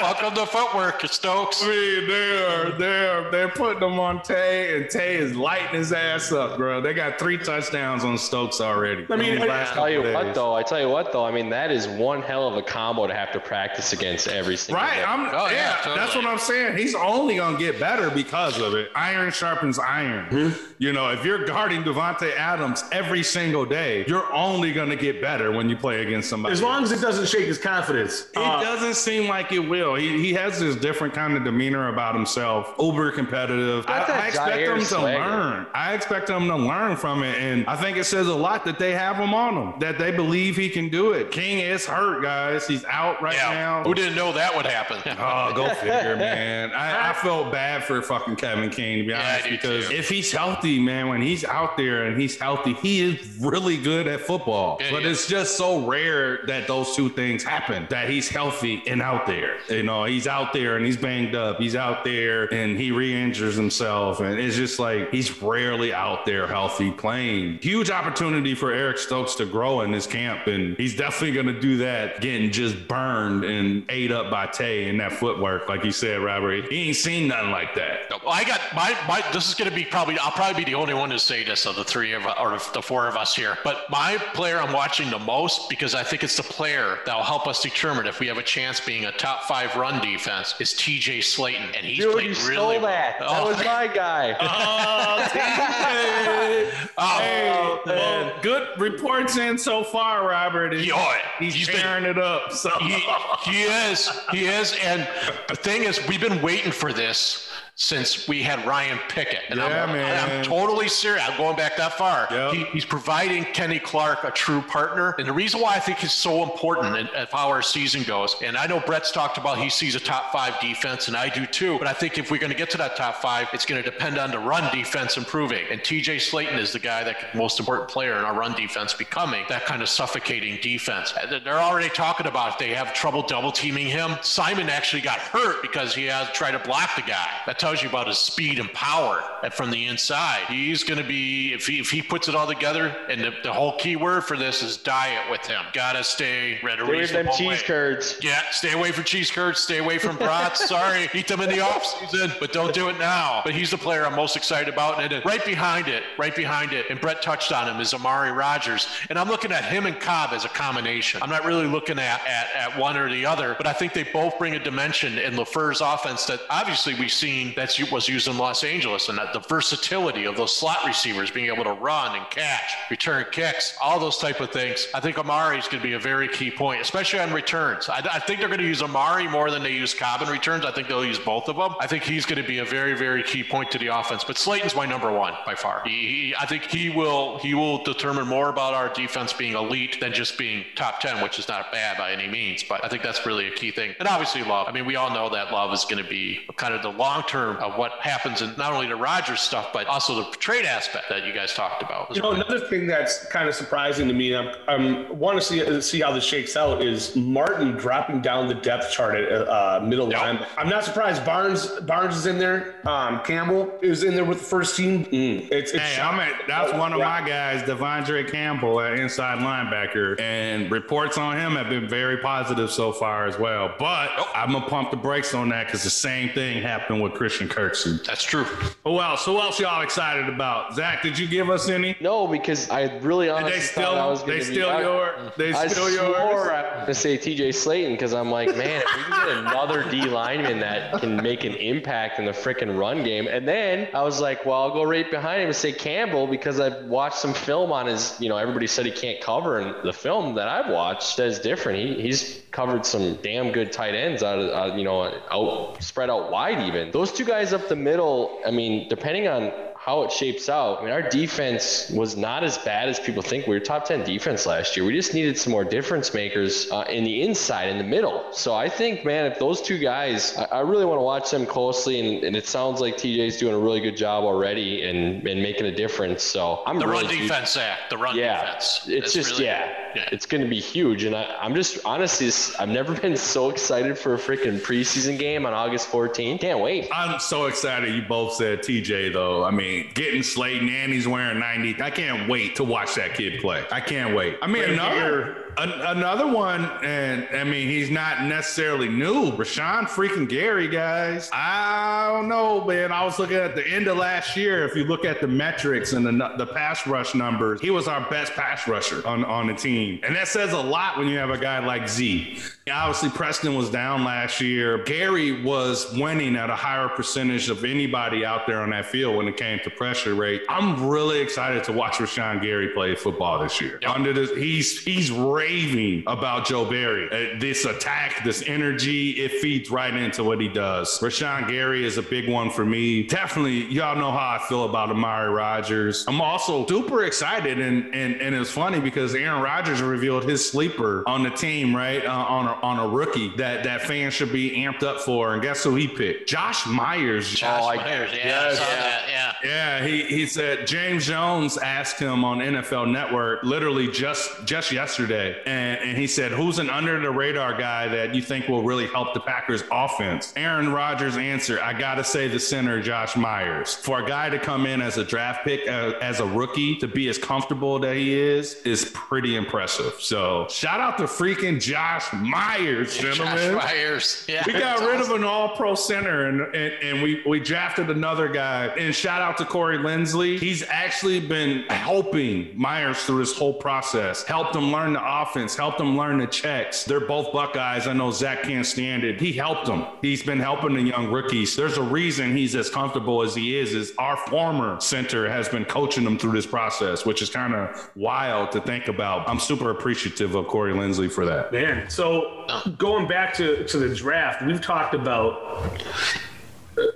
Welcome to footwork, Stokes. I mean, they're they're they're putting them on Tae, and Tae is lighting his ass up, bro. They got three touchdowns on Stokes already. I mean, I- tell you couple what though, I tell you what though, I mean that is one hell of a combo to have to practice against every single Right, day. I'm, Oh, yeah, yeah, totally. that's what I'm saying. He's only gonna get better because of it. Iron sharpens iron. Hmm? You know, if you're guarding Davante Adams every single day, you're only gonna get better when you play against somebody. As long as it doesn't shake his confidence. It Uh, doesn't seem like it will. He, he has this different kind of demeanor about himself, uber competitive. I, I expect Jaire him to swagger. learn. I expect him to learn from it. And I think it says a lot that they have him on him, that they believe he can do it. King is hurt, guys. He's out right Yeah. now. Who didn't know that would happen? *laughs* Oh, go figure, man. I, I felt bad for fucking Kevin King, to be honest, do because too. if he's healthy, man, when he's out there and he's healthy, he is really good at football. Yeah, but yeah. it's just so rare that those two things happen. That he's healthy and out there. You know, he's out there and he's banged up. He's out there and he re-injures himself, and it's just like he's rarely out there healthy playing. Huge opportunity for Eric Stokes to grow in this camp, and he's definitely going to do that. Getting just burned and ate up by Tae in that footwork, like you said, Robert. He ain't seen nothing like that. I got my, my this is going to be probably I'll probably be the only one to say this of the three of or the four of us here. But my player I'm watching the most because I think it's the player that will help us determine if we have a chance being a top five run defense is TJ Slaton, and he's Dude, played you really stole that. well. That Oh, was my guy. *laughs* Oh, TJ. *laughs* oh, Hey, well, good reports in so far, Robert. He's, Yeah, he's, he's been- tearing it up. So he, he is. He is. And the thing is, we've been waiting for this since we had Ryan Pickett. And Yeah, I'm, man. I'm totally serious. I'm going back that far. Yep. He, he's providing Kenny Clark a true partner. And the reason why I think it's so important in, of how our season goes, and I know Brett's talked about he sees a top five defense, and I do too. But I think if we're going to get to that top five, it's going to depend on the run defense improving. And TJ Slaton is the guy that most important player in our run defense becoming that kind of suffocating defense. They're already talking about they have trouble double teaming him. Simon actually got hurt because he has tried to block the guy. That tells you about his speed and power from the inside. He's going to be if he if he puts it all together. And the, the whole key word for this is diet with him. Got to stay red a Give them cheese way. curds. Yeah, stay away from cheese curds, stay away from brats. *laughs* Sorry, eat them in the off season, but don't do it now. But he's the player I'm most excited about. And right behind it, right behind it, and Brett touched on him, is Amari Rodgers. And I'm looking at him and Cobb as a combination. I'm not really looking at, at, at one or the other, but I think they both bring a dimension in LaFleur's offense that obviously we've seen that was used in Los Angeles and that the versatility of those slot receivers being able to run and catch, return kicks, all those type of things. I think Amari is going to be a very key point, especially on returns. I, I think they're going to use Amari more than they use Cobb in returns. I think they'll use both of them. I think he's going to be a very, very key point to the offense. But Slaton's my number one by far. He, he, I think he will he will determine more about our defense being elite than just being top ten, which is not bad by any means. But I think that's really a key thing. And obviously, love. I mean, we all know that love is going to be kind of the long term of what happens in not only the Rodgers stuff, but also the trade aspect that you guys talked about. You know, another thing that's kind of surprising to me, I'm, I'm want to see see how this shakes out, is Martin dropping down the depth chart at uh, middle Yep. line. I'm not surprised. Barnes Barnes is in there. Um, Campbell is in there with the first team. Mm. It's, it's Hey, I'm at, that's one of my guys, De'Vondre Campbell, at inside linebacker, and reports on him have been very positive so far as well. But I'm gonna pump the brakes on that because the same thing happened with Christian Kirksey. That's true. Who else? Who else y'all excited about? Zach, did you give us any? No, because I really Did honestly they thought I was still? going They to still be. your? They I still swore yours? I was going to say TJ Slaton because I'm like, man, if we can get another D lineman that can make an impact in the freaking run game. And then I was like, well, I'll go right behind him and say Campbell because I've watched some film on his, you know, everybody said he can't cover. And the film that I've watched says different. He, he's covered some damn good tight ends out of, uh, you know, out spread out wide even. Those two guys up the middle, I mean, depending on how it shapes out. I mean, our defense was not as bad as people think. We were top 10 defense last year. We just needed some more difference makers uh, in the inside, in the middle. So I think, man, if those two guys, I, I really want to watch them closely. And, and it sounds like TJ's doing a really good job already and, and making a difference. So I'm The really run defense, Zach. The run yeah, defense. it's That's just really- yeah, yeah. *laughs* it's going to be huge, and I, I'm just honestly, I've never been so excited for a freaking preseason game on August 14th. Can't wait. I'm so excited you both said TJ though. I mean, getting Slaton and he's wearing 90. I can't wait to watch that kid play. I can't wait. I mean, Right another an, another one, and I mean, he's not necessarily new. Rashan freaking Gary, guys. I don't know, man. I was looking at the end of last year. If you look at the metrics and the the pass rush numbers, he was our best pass rusher on on the team, and that says a lot when you have a guy like Z. Obviously, Preston was down last year. Gary was winning at a higher percentage of anybody out there on that field when it came to pressure rate. I'm really excited to watch Rashan Gary play football this year. Under this, he's he's raving about Joe Barry. Uh, this attack, this energy, it feeds right into what he does. Rashan Gary is a big one for me. Definitely, y'all know how I feel about Amari Rodgers. I'm also super excited, and and and it's funny because Aaron Rodgers revealed his sleeper on the team, right? Uh, on a, on a rookie that that fans should be amped up for. And guess who he picked? Josh Myers. Josh Oh, Myers. Yeah, yes, yeah. Yeah. Yeah, he, he said James Jones asked him on NFL Network literally just just yesterday, and, and he said, "Who's an under the radar guy that you think will really help the Packers offense?" Aaron Rodgers answered, "I gotta say the center, Josh Myers. For a guy to come in as a draft pick uh, as a rookie to be as comfortable that he is is pretty impressive. So shout out to freaking Josh Myers, gentlemen. Josh Myers. Yeah, We got rid awesome. of an all pro center and, and, and we, we drafted another guy. And shout out to Corey Linsley. He's actually been helping Myers through this whole process, helped him learn the offense, helped him learn the checks. They're both Buckeyes. I know Zach can't stand it. He helped them. He's been helping the young rookies. There's a reason he's as comfortable as he is, is our former center has been coaching them through this process, which is kind of wild to think about. I'm super appreciative of Corey Linsley for that. Man, so going back to, to the draft, we've talked about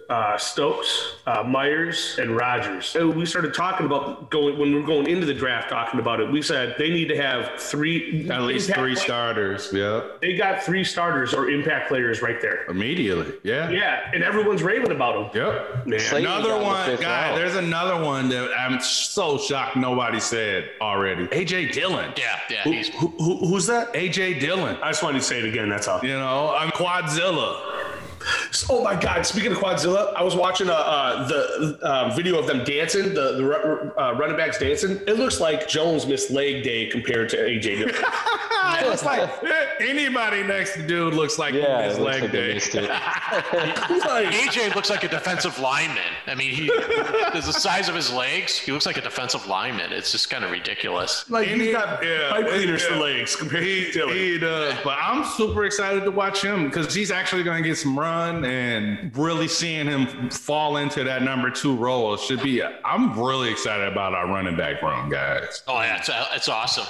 uh, Stokes, uh, Myers, and Rodgers. And we started talking about going when we were going into the draft, talking about it. We said they need to have three, At least three play- starters. Yeah. They got three starters or impact players right there. Immediately. Yeah. Yeah, and everyone's raving about them. Yep. Man, Slaton Another one, the guy. round. There's another one that I'm so shocked nobody said already. AJ Dillon. Yeah, yeah. Who, He's who, who- who's that? AJ Dillon. I just wanted to say it again. That's all. You know, I'm Quadzilla. Oh my God! Speaking of Quadzilla, I was watching uh, uh, the uh, video of them dancing, the the uh, running backs dancing. It looks like Jones missed leg day compared to AJ *laughs* it looks like anybody next to dude looks like Yeah, his it looks leg like day. missed. *laughs* He's like, AJ looks like a defensive lineman. I mean, he there's the size of his legs. He looks like a defensive lineman. It's just kind of ridiculous. like Any- he's got yeah, pipe cleaners for legs compared He, to Dillon. he does, but I'm super excited to watch him because he's actually going to get some run and really seeing him fall into that number two role should be. I'm really excited about our running back room, guys. Oh yeah, it's, it's awesome.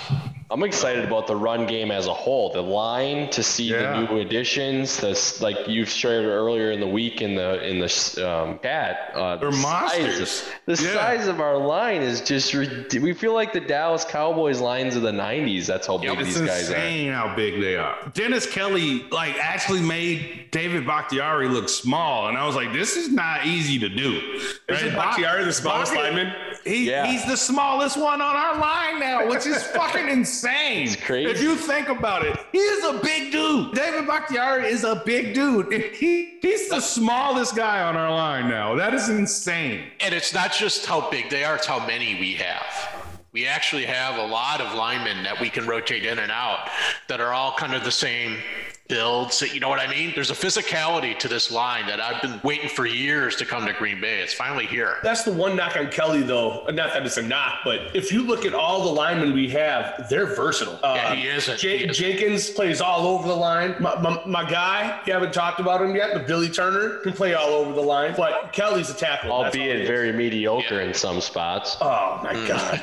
I'm excited about the run game as a whole. The line to see Yeah. the new additions. This like you've shared earlier in the week in the in the um, chat. Uh, They're the monsters. Size, the Yeah. size of our line is just. We feel like the Dallas Cowboys lines of the '90s. That's how big It's these guys are. It's insane how big they are. Dennis Kelly like actually made David Bakhtiari look small, and I was like, this is not easy to do. Isn't Bakhtiari the smallest Bakh- lineman? He, Yeah. He's the smallest one on our line now, which is *laughs* fucking insane. It's crazy. If you think about it, he is a big dude. David Bakhtiari is a big dude. And he, he's the smallest guy on our line now. That is insane. And it's not just how big they are; it's how many we have. We actually have a lot of linemen that we can rotate in and out that are all kind of the same builds. You know what I mean? There's a physicality to this line that I've been waiting for years to come to Green Bay. It's finally here. That's the one knock on Kelly, though. Not that it's a knock, but if you look at all the linemen we have, they're versatile. Yeah, Uh, he isn't. Jen- He isn't. Jenkins plays all over the line. My, my, my guy, you haven't talked about him yet, but Billy Turner can play all over the line. But Kelly's a tackle. That's all Albeit is. very mediocre in some spots. Oh my Mm. God!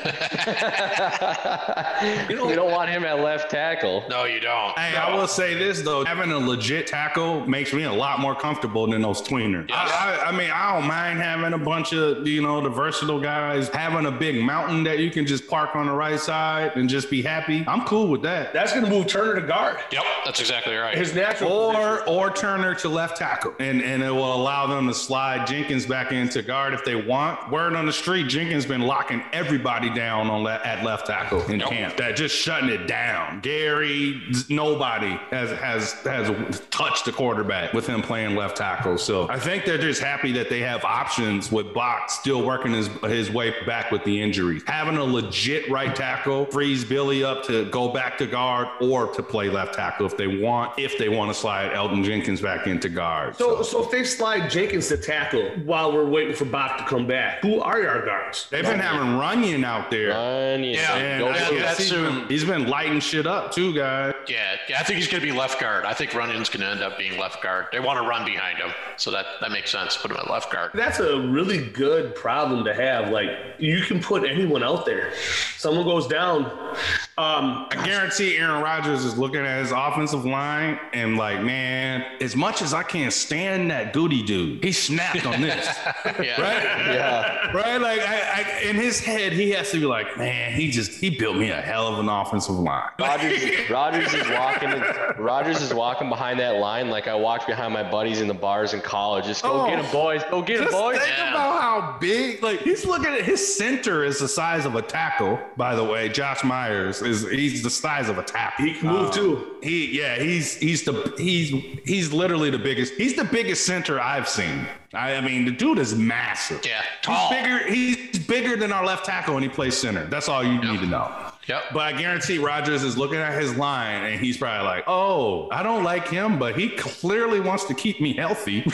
*laughs* *laughs* we don't want him at left tackle. No, you don't. Hey, I will say this though: having a legit tackle makes me a lot more comfortable than those tweeners. I, I, I mean, I don't mind having a bunch of you know the versatile guys, having a big mountain that you can just park on the right side and just be happy. I'm cool with that. That's going to move Turner to guard. Yep, that's exactly right. His natural Or or Turner to left tackle, and and it will allow them to slide Jenkins back into guard if they want. Word on the street, Jenkins been locking everybody down on that at left tackle in camp. That just shutting it down. Gary, nobody has has has touched the quarterback with him playing left tackle. So I think they're just happy that they have options with Bak still working his his way back with the injuries. Having a legit right tackle frees Billy up to go back to guard or to play left tackle if they want. If they want to slide Elgton Jenkins back into guard. So, so if they slide Jenkins to tackle while we're waiting for Bak to come back, who are our guards? They've been having Runyan out there. Run, Yeah, And I yeah, for it. guess that's he's who- been, he's been lighting shit up too, guys. Yeah, yeah, I think he's going to be left guard. I think Runyan's going to end up being left guard. They want to run behind him, so that, that makes sense. Put him at left guard. That's a really good problem to have. Like you can put anyone out there. Someone goes down. Um, I guarantee Aaron Rodgers is looking at his offensive line and like, man, as much as I can't stand that Gutey dude, he snapped on this, *laughs* Yeah. right? Yeah. Right? Like, I, I, in his head, he has to be like, man, he just he built me a hell of an offensive line. Rodgers, *laughs* Rodgers is walking. Rodgers is walking behind that line like I walked behind my buddies in the bars in college. Just go Oh. get him, boys. Go get him, boys. think Yeah. about how big, like he's looking at his center is the size of a tackle. By the way, Josh Myers is he's the size of a tackle. He can move, Um, too. He yeah, he's he's the he's he's literally the biggest. He's the biggest center I've seen. I, I mean, the dude is massive. Yeah, he's tall. bigger. He's bigger than our left tackle, and he plays center. That's all you need to know. Yep. But I guarantee Rodgers is looking at his line and he's probably like, oh, I don't like him, but he clearly wants to keep me healthy. *laughs*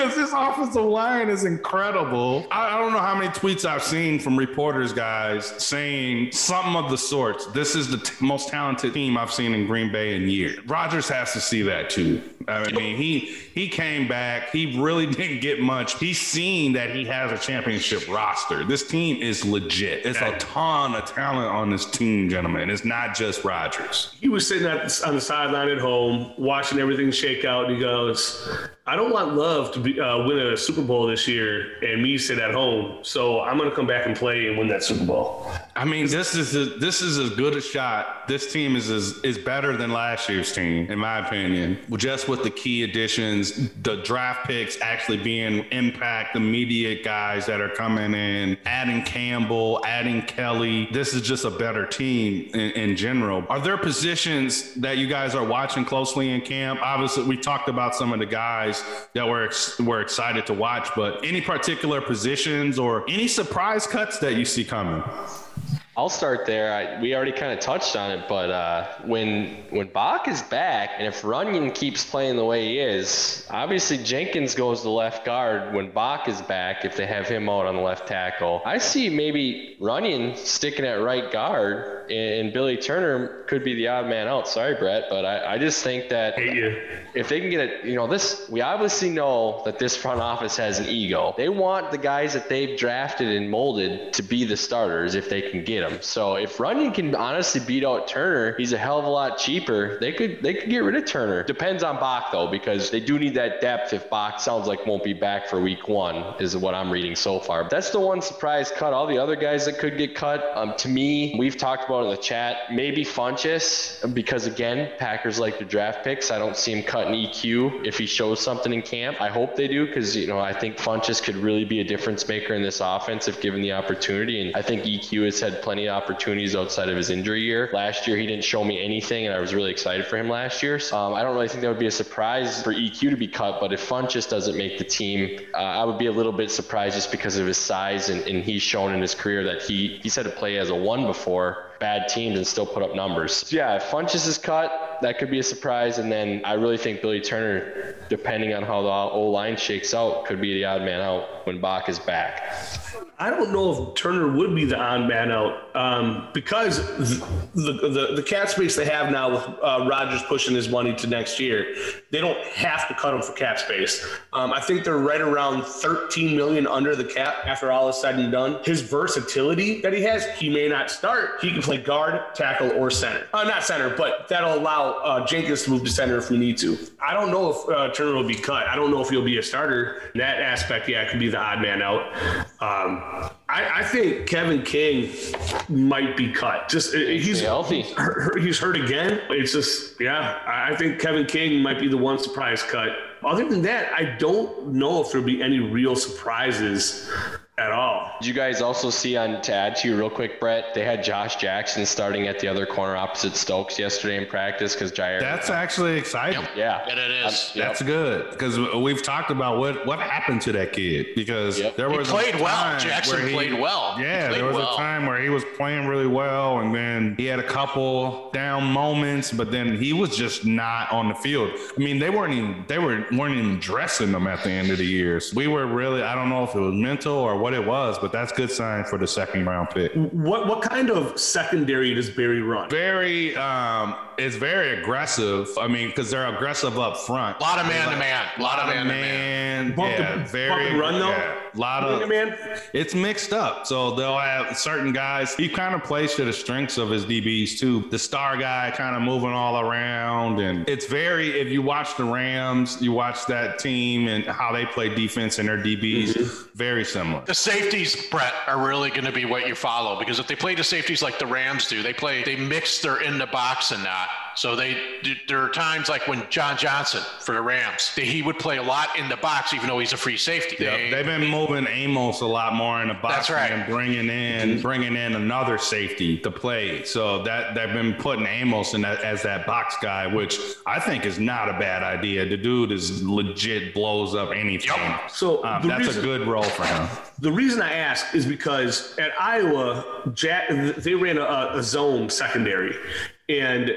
Because this offensive line is incredible. I, I don't know how many tweets I've seen from reporters, guys, saying something of the sorts. This is the t- most talented team I've seen in Green Bay in years. Rodgers has to see that too. I mean, he he came back. He really *laughs* didn't get much. He's seen that he has a championship roster. This team is legit. It's a ton of talent on this team, gentlemen. It's not just Rodgers. he was sitting at, on the sideline at home, watching everything shake out, and he goes, "I don't want Love to be, uh, win a Super Bowl this year, and me sit at home. So I'm going to come back and play and win that Super Bowl." I mean, this is a, this is as good a shot. This team is is, is better than last year's team, in my opinion. Just with the key additions, the draft picks actually being impact immediate guys that are coming in, adding Campbell, adding Kelly. This is just a better team in, in general. Are there positions that you guys are watching closely in camp? Obviously, we talked about some of the guys that we're ex- we're excited to watch, but any particular positions or any surprise cuts that you see coming? I'll start there. I, we already kind of touched on it, but uh, when when Bak is back, and if Runyan keeps playing the way he is, obviously Jenkins goes to left guard when Bak is back. If they have him out on the left tackle, I see maybe Runyan sticking at right guard, and, and Billy Turner could be the odd man out. Sorry, Brett, but I, I just think that if they can get it, you know, this, we obviously know that this front office has an ego. They want the guys that they've drafted and molded to be the starters if they can get them. So if Runyan can honestly beat out Turner, he's a hell of a lot cheaper. They could, they could get rid of Turner. Depends on Bak though, because they do need that depth if Bak sounds like won't be back for week one, is what I'm reading so far. That's the one surprise cut. All the other guys that could get cut, um, to me, we've talked about in the chat, maybe Funchess, because again, Packers like to draft picks. I don't see him cutting EQ if he shows something in camp. I hope they do because, you know, I think Funchess could really be a difference maker in this offense if given the opportunity. And I think EQ has had plenty of opportunities outside of his injury year. Last year, he didn't show me anything, and I was really excited for him last year. So, um, I don't really think that would be a surprise for EQ to be cut, but if Funchess doesn't make the team, uh, I would be a little bit surprised just because of his size and, and he's shown in his career that he he's had to play as a one before bad teams and still put up numbers. So yeah, if Funchess is cut, that could be a surprise. And then I really think Billy Turner, depending on how the O line shakes out, could be the odd man out when Bak is back. I don't know if Turner would be the odd man out um, because the, the, the the cap space they have now with uh, Rodgers pushing his money to next year, they don't have to cut him for cap space. Um, I think they're right around 13 million under the cap after all is said and done. His versatility that he has, he may not start. He can play guard, tackle, or center. Uh, not center, but that'll allow uh, Jenkins to move to center if we need to. I don't know if uh, Turner will be cut. I don't know if he'll be a starter. In that aspect, yeah, could be the odd man out. Um, I, I think Kevin King might be cut. Just uh, he's healthy. He's hurt, again. It's just yeah. I think Kevin King might be the one surprise cut. Other than that, I don't know if there'll be any real surprises at all. Did you guys also see on to add to you real quick, Brett? They had Josh Jackson starting at the other corner opposite Stokes yesterday in practice because Jaire. That's actually exciting. yeah, And it is. Um, yep. That's good because we've talked about what what happened to that kid because Yep. there He was played a well. time Jackson where he- played well. Yeah, played there was well. a time where he was playing really well, and then he had a couple down moments, but then he was just not on the field. I mean, they weren't even they were weren't even dressing him at the end of the years. We were really I don't know if it was mental or what it was, but that's good sign for the second round pick. What what kind of secondary does Barry run? Very um, it's very aggressive. I mean, because they're aggressive up front. A lot of man to man. A lot of man to man. man. Bump yeah, and- very bump run, though? yeah. A lot of man. it's mixed up. So they'll have certain guys. He kind of plays to the strengths of his DBs too. The star guy kind of moving all around, and it's very. If you watch the Rams, you watch that team and how they play defense and their DBs, very similar. The safeties, Brett, are really going to be what you follow because if they play the safeties like the Rams do, they play, they mix their in the box and that. So they, there are times like when John Johnson for the Rams, they, he would play a lot in the box, even though he's a free safety. Yeah, They- they've been moving Amos a lot more in the box That's right. and bringing in bringing in another safety to play. So that they've been putting Amos in that, as that box guy, which I think is not a bad idea. The dude is legit blows up anything. Yep. So Um, that's reason- a good role for him. *laughs* The reason I ask is because at Iowa, Jack, they ran a, a zone secondary, and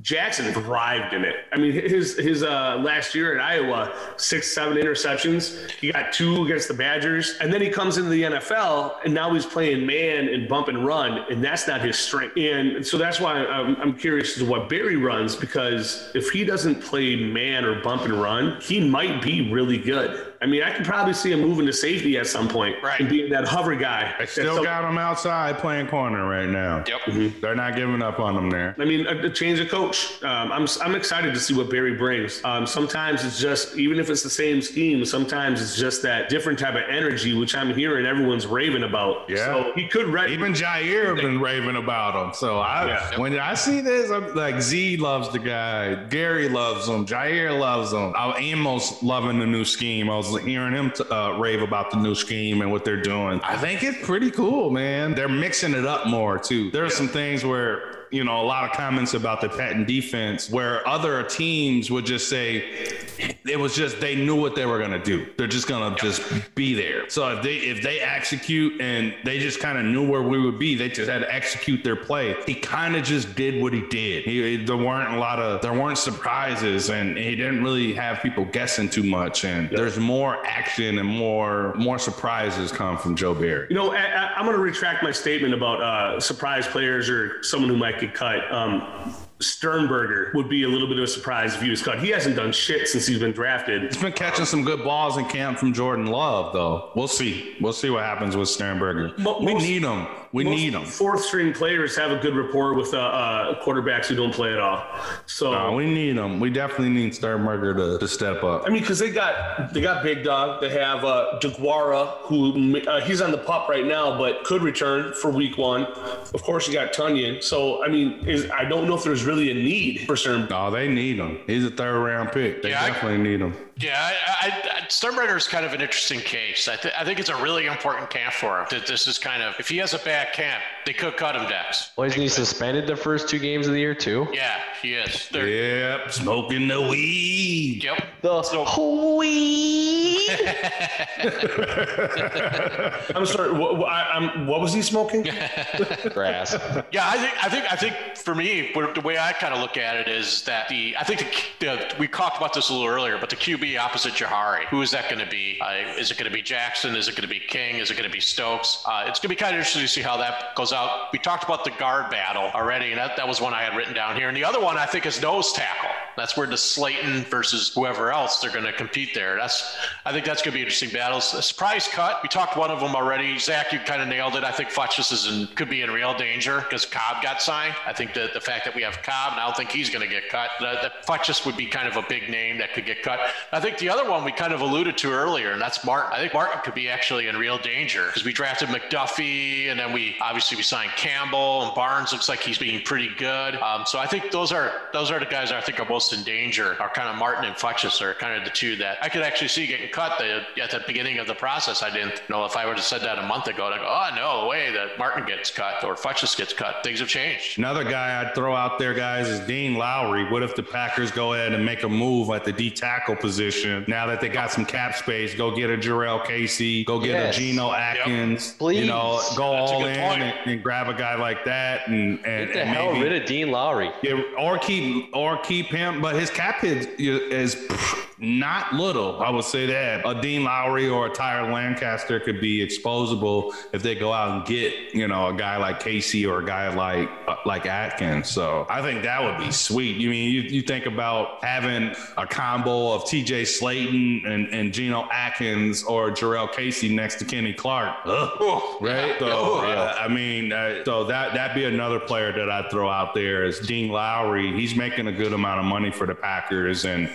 Jackson thrived in it. I mean, his his uh, last year at Iowa, six seven interceptions. He got two against the Badgers, and then he comes into the NFL, and now he's playing man and bump and run, and that's not his strength. And so that's why I'm, I'm curious as to what Barry runs because if he doesn't play man or bump and run, he might be really good. I mean, I could probably see him moving to safety at some point Right. and being that hover guy. They That's still some- got him outside playing corner right now. Yep. They're not giving up on him there. I mean, a, a change of coach. Um, I'm I'm excited to see what Barry brings. Um, sometimes it's just even if it's the same scheme. Sometimes it's just that different type of energy, which I'm hearing everyone's raving about. Yeah. So he could re- Even Jaire have been raving about him. So I, Yeah. when I see this, I'm like Z loves the guy, Gary loves him, Jaire loves him. I Amos loving the new scheme. I was hearing him t- uh, rave about the new scheme and what they're doing. I think it's pretty cool, man. They're mixing it up more too. There are some things where you know a lot of comments about the Pettine defense where other teams would just say it was just they knew what they were going to do. They're just going to just be there. So if they if they execute and they just kind of knew where we would be, they just had to execute their play. He kind of just did what he did. He, there weren't a lot of there weren't surprises, and he didn't really have people guessing too much. And there's more action and more more surprises come from Joe Barry. You know, I, going to retract my statement about uh, surprise players or someone who might get cut. Um, Sternberger would be a little bit of a surprise if he was cut. He hasn't done shit since he's been drafted. He's been catching some good balls in camp from Jordan Love, though. We'll see. We'll see what happens with Sternberger. Mo- we most- need him. We Most need them. Fourth string players have a good rapport with uh, uh, quarterbacks who don't play at all. So No, we need them. We definitely need Sternberger to, to step up. I mean, because they got they got Big Dog. They have uh, DeGuara, who uh, he's on the pup right now, but could return for Week One. Of course, you got Tonyan. So I mean, is, I don't know if there's really a need for certain. No, they need him. He's a third round pick. They Yeah, I- definitely need him. Yeah, I, I, I, is kind of an interesting case. I, th- I think it's a really important camp for him. That this is kind of if he has a bad camp, they could cut him, Dex. Well, isn't he suspended the first two games of the year too? Yeah, he is. They're, Yep, smoking the weed. Yep. The weed. *laughs* I'm sorry. What, what, I, I'm, what was he smoking? *laughs* Grass. Yeah, I think I think I think for me, the way I kind of look at it is that the I think the, the we talked about this a little earlier, but the QB opposite Jahari, who is that going to be? Uh, is it going to be Jackson? Is it going to be King? Is it going to be Stokes? Uh, it's going to be kind of interesting to see how that goes out. We talked about the guard battle already, and that, that was one I had written down here. And the other one I think is nose tackle. That's where the Slaton versus whoever else they're going to compete there. That's I think that's going to be interesting battles. A surprise cut. We talked one of them already. Zach, you kind of nailed it. I think Funchess is in could be in real danger because Cobb got signed. I think that the fact that we have Cobb, and I don't think he's going to get cut. That, Funchess would be kind of a big name that could get cut. I think the other one we kind of alluded to earlier, and that's Martin. I think Martin could be actually in real danger because we drafted McDuffie, and then we obviously we signed Campbell, and Barnes looks like he's being pretty good. Um, so I think those are those are the guys I think are most in danger. Are kind of Martin and Funchess are kind of the two that I could actually see getting cut the, at the beginning of the process. I didn't know if I would have said that a month ago. I'd go, oh no way that Martin gets cut or Funchess gets cut. Things have changed. Another guy I'd throw out there, guys, is Dean Lowry. What if the Packers go ahead and make a move at the D tackle position now that they got some cap space? Go get a Jurrell Casey, go get Yes. a Geno Atkins. Please. You know, go That's all in and, and grab a guy like that, and and, Get the and hell maybe rid of Dean Lowry. yeah, or keep or keep him, but his cap hit is not little. I would say that a Dean Lowry or a Tyler Lancaster could be exposable if they go out and get you know a guy like Casey or a guy like uh, like Atkins. So I think that would be sweet. You mean you, you think about having a combo of T.J. Slaton and, and Geno Atkins or Jurrell Casey next to Kenny Clark, Ugh. right? So uh, I mean, uh, so that that'd be another player that I'd throw out there is Dean Lowry. He's making a good amount of money for the Packers and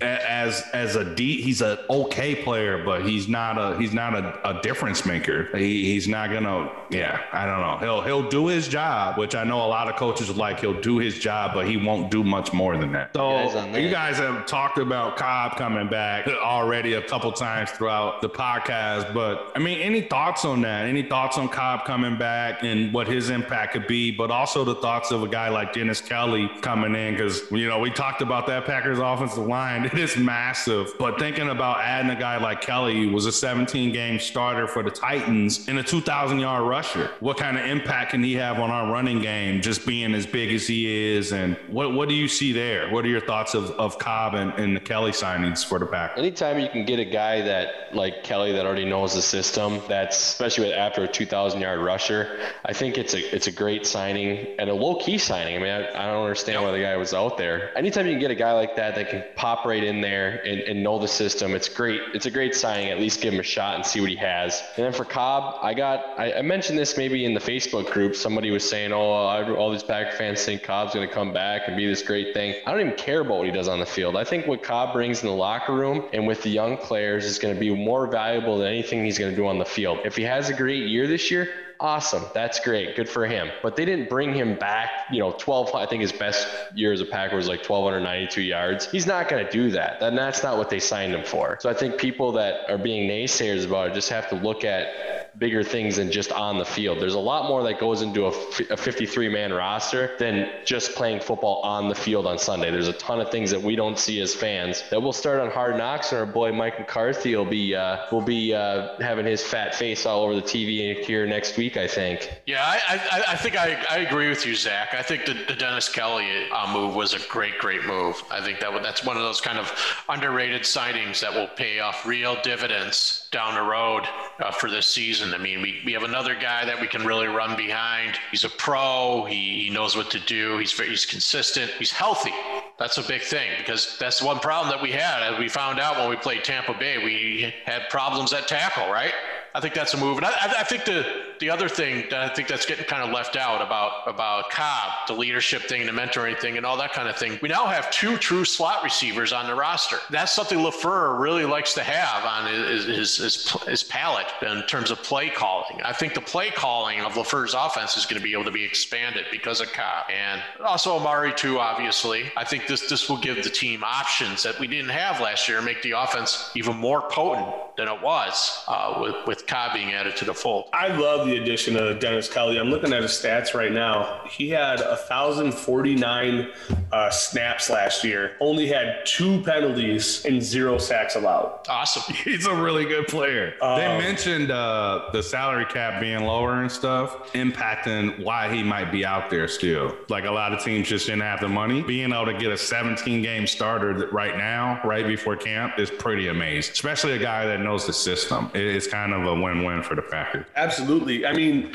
as as a D, he's an okay player, but he's not a he's not a, a difference maker. He, he's not gonna. Yeah, I don't know. He'll he'll do his job, which I know a lot of coaches like. He'll do his job, but he won't do much more than that. So you guys, you guys have talked about Cobb coming back already a couple times throughout the podcast, but I mean, any thoughts on that? Any thoughts on Cobb coming back and what his impact could be, but also the thoughts of a guy like Dennis Kelly coming in because you know we talked about that Packers offensive line. It is massive. But thinking about adding a guy like Kelly, was a 17 game starter for the Titans and a 2,000 yard rusher. What kind of impact can he have on our running game, just being as big as he is? And what what do you see there? What are your thoughts of, of Cobb and, and the Kelly signings for the Packers? Anytime you can get a guy that like Kelly that already knows the system, that's especially with after a 2,000 yard rusher, I think it's a it's a great signing and a low key signing. I mean, I, I don't understand why the guy was out there. Anytime you can get a guy like that that can pop right in there and, and know the system. It's great. It's a great signing. At least give him a shot and see what he has. And then for Cobb, I got. I, I mentioned this maybe in the Facebook group. Somebody was saying, "Oh, all these Packer fans think Cobb's going to come back and be this great thing." I don't even care about what he does on the field. I think what Cobb brings in the locker room and with the young players is going to be more valuable than anything he's going to do on the field. If he has a great year this year, awesome. That's great. Good for him. But they didn't bring him back. You know, 12, I think his best year as a Packer was like 1,292 yards. He's not going to do that. And that's not what they signed him for. So I think people that are being naysayers about it just have to look at bigger things than just on the field. There's a lot more that goes into a, a 53 man roster than just playing football on the field on Sunday. There's a ton of things that we don't see as fans that we'll start on Hard Knocks, and our boy Mike McCarthy will be uh, will be uh, having his fat face all over the TV here next week. I think. Yeah, I, I, I think I, I agree with you, Zach. I think the, the Dennis Kelly uh, move was a great, great move. I think that that's one of those kind of underrated signings that will pay off real dividends down the road uh, for this season. I mean, we, we have another guy that we can really run behind. He's a pro. He, he knows what to do. He's he's consistent. He's healthy. That's a big thing because that's one problem that we had. As we found out when we played Tampa Bay, we had problems at tackle, right? I think that's a move. And I, I think the the other thing that I think that's getting kind of left out about about Cobb, the leadership thing, the mentoring thing, and all that kind of thing. We now have two true slot receivers on the roster. That's something LaFleur really likes to have on his his, his, his palette in terms of play calling. I think the play calling of LaFleur's offense is going to be able to be expanded because of Cobb and also Amari too. Obviously, I think this this will give the team options that we didn't have last year, and make the offense even more potent than it was uh, with with Cobb being added to the fold. I love the addition of Dennis Kelly. I'm looking at his stats right now. He had 1,049 uh, snaps last year, only had two penalties and zero sacks allowed. Awesome. *laughs* He's a really good player. Um, they mentioned uh, the salary cap being lower and stuff, impacting why he might be out there still. Like a lot of teams just didn't have the money. Being able to get a 17 game starter right now, right before camp, is pretty amazing, especially a guy that knows the system. It's kind of a win win for the Packers. Absolutely. I mean,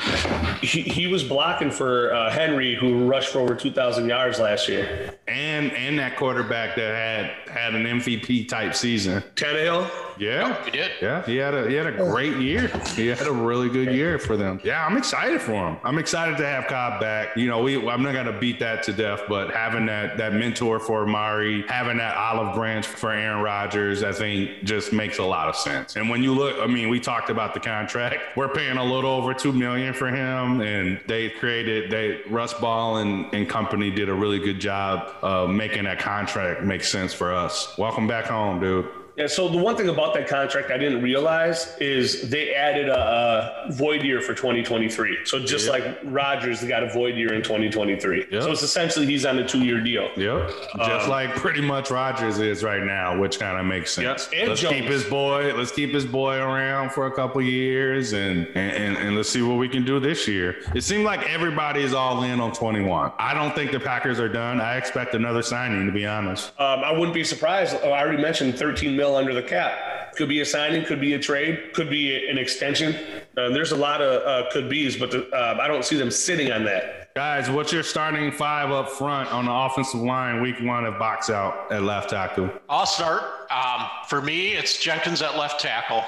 he, he was blocking for uh, Henry, who rushed for over 2,000 yards last year. And and that quarterback that had had an MVP type season. Tannehill? Yeah, he did. Yeah, he had a he had a great year. He had a really good year for them. Yeah, I'm excited for him. I'm excited to have Cobb back. You know, we I'm not gonna beat that to death, but having that that mentor for Amari, having that olive branch for Aaron Rodgers, I think just makes a lot of sense. And when you look, I mean, we talked about the contract. We're paying a little over two million for him, and they created they Russ Ball and, and company did a really good job of making that contract make sense for us. Welcome back home, dude. Yeah, so the one thing about that contract I didn't realize is they added a, a void year for 2023. So just like Rodgers got a void year in 2023. Yeah. So it's essentially he's on a two-year deal. Yep. Just like pretty much Rodgers is right now, which kind of makes sense. Yep. And Let's Jones. keep his boy. Let's keep his boy around for a couple years, and, and and and let's see what we can do this year. It seemed like everybody is all in on 21. I don't think the Packers are done. I expect another signing, to be honest. Um, I wouldn't be surprised. Oh, I already mentioned 13 mil under the cap. Could be a signing, could be a trade, could be an extension. Uh, there's a lot of uh, could be's, but the, uh, I don't see them sitting on that. Guys, what's your starting five up front on the offensive line week one of box out at left tackle? I'll start. Um, for me, it's Jenkins at left tackle,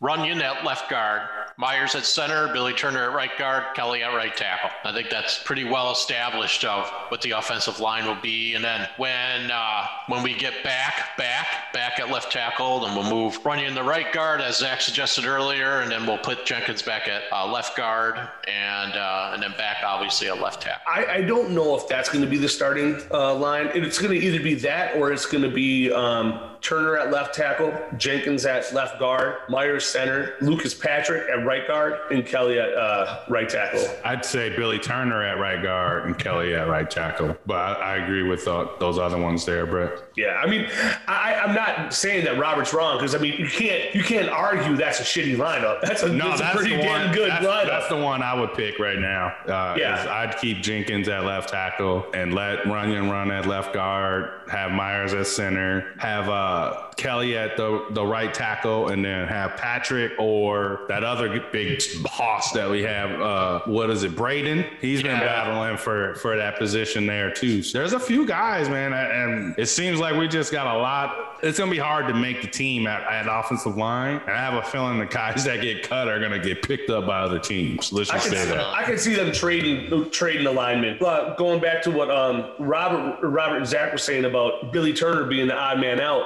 Runyan at left guard, Myers at center, Billy Turner at right guard, Kelly at right tackle. I think that's pretty well established of what the offensive line will be. And then when uh, when we get back, back, back at left tackle, then we'll move Runyan the right guard, as Zach suggested earlier, and then we'll put Jenkins back at uh, left guard, and uh, and then back obviously at left tackle. I, I don't know if that's going to be the starting uh, line. It's going to either be that or it's going to be um, Turner at left tackle, Jenkins at left guard, Myers center, Lucas Patrick at right guard, and Kelly at uh, right tackle. I'd say Billy Turner at right guard and Kelly at right tackle, but I, I agree with uh, those other ones there, Brett. Yeah, I mean, I, I'm not saying that Robert's wrong because I mean you can't you can't argue that's a shitty lineup. That's a, No, that's that's a pretty damn one. good that's, lineup. that's the one I would pick right now. Uh, Yeah. I'd keep Jenkins at left tackle and let Runyan run at left guard. Have Myers at center. Have uh, Kelly at the the right tackle, and then have Patrick or that other big hoss that we have. Uh, what is it, Braden? He's been Yeah. battling for for that position there too. So there's a few guys, man, and it seems like we just got a lot. It's gonna be hard to make the team at, at offensive line, and I have a feeling the guys that get cut are gonna get picked up by other teams. Let's just say see, that. I can see them trading trading alignment. But going back to what um, Robert Robert and Zach were saying about Billy Turner being the odd man out,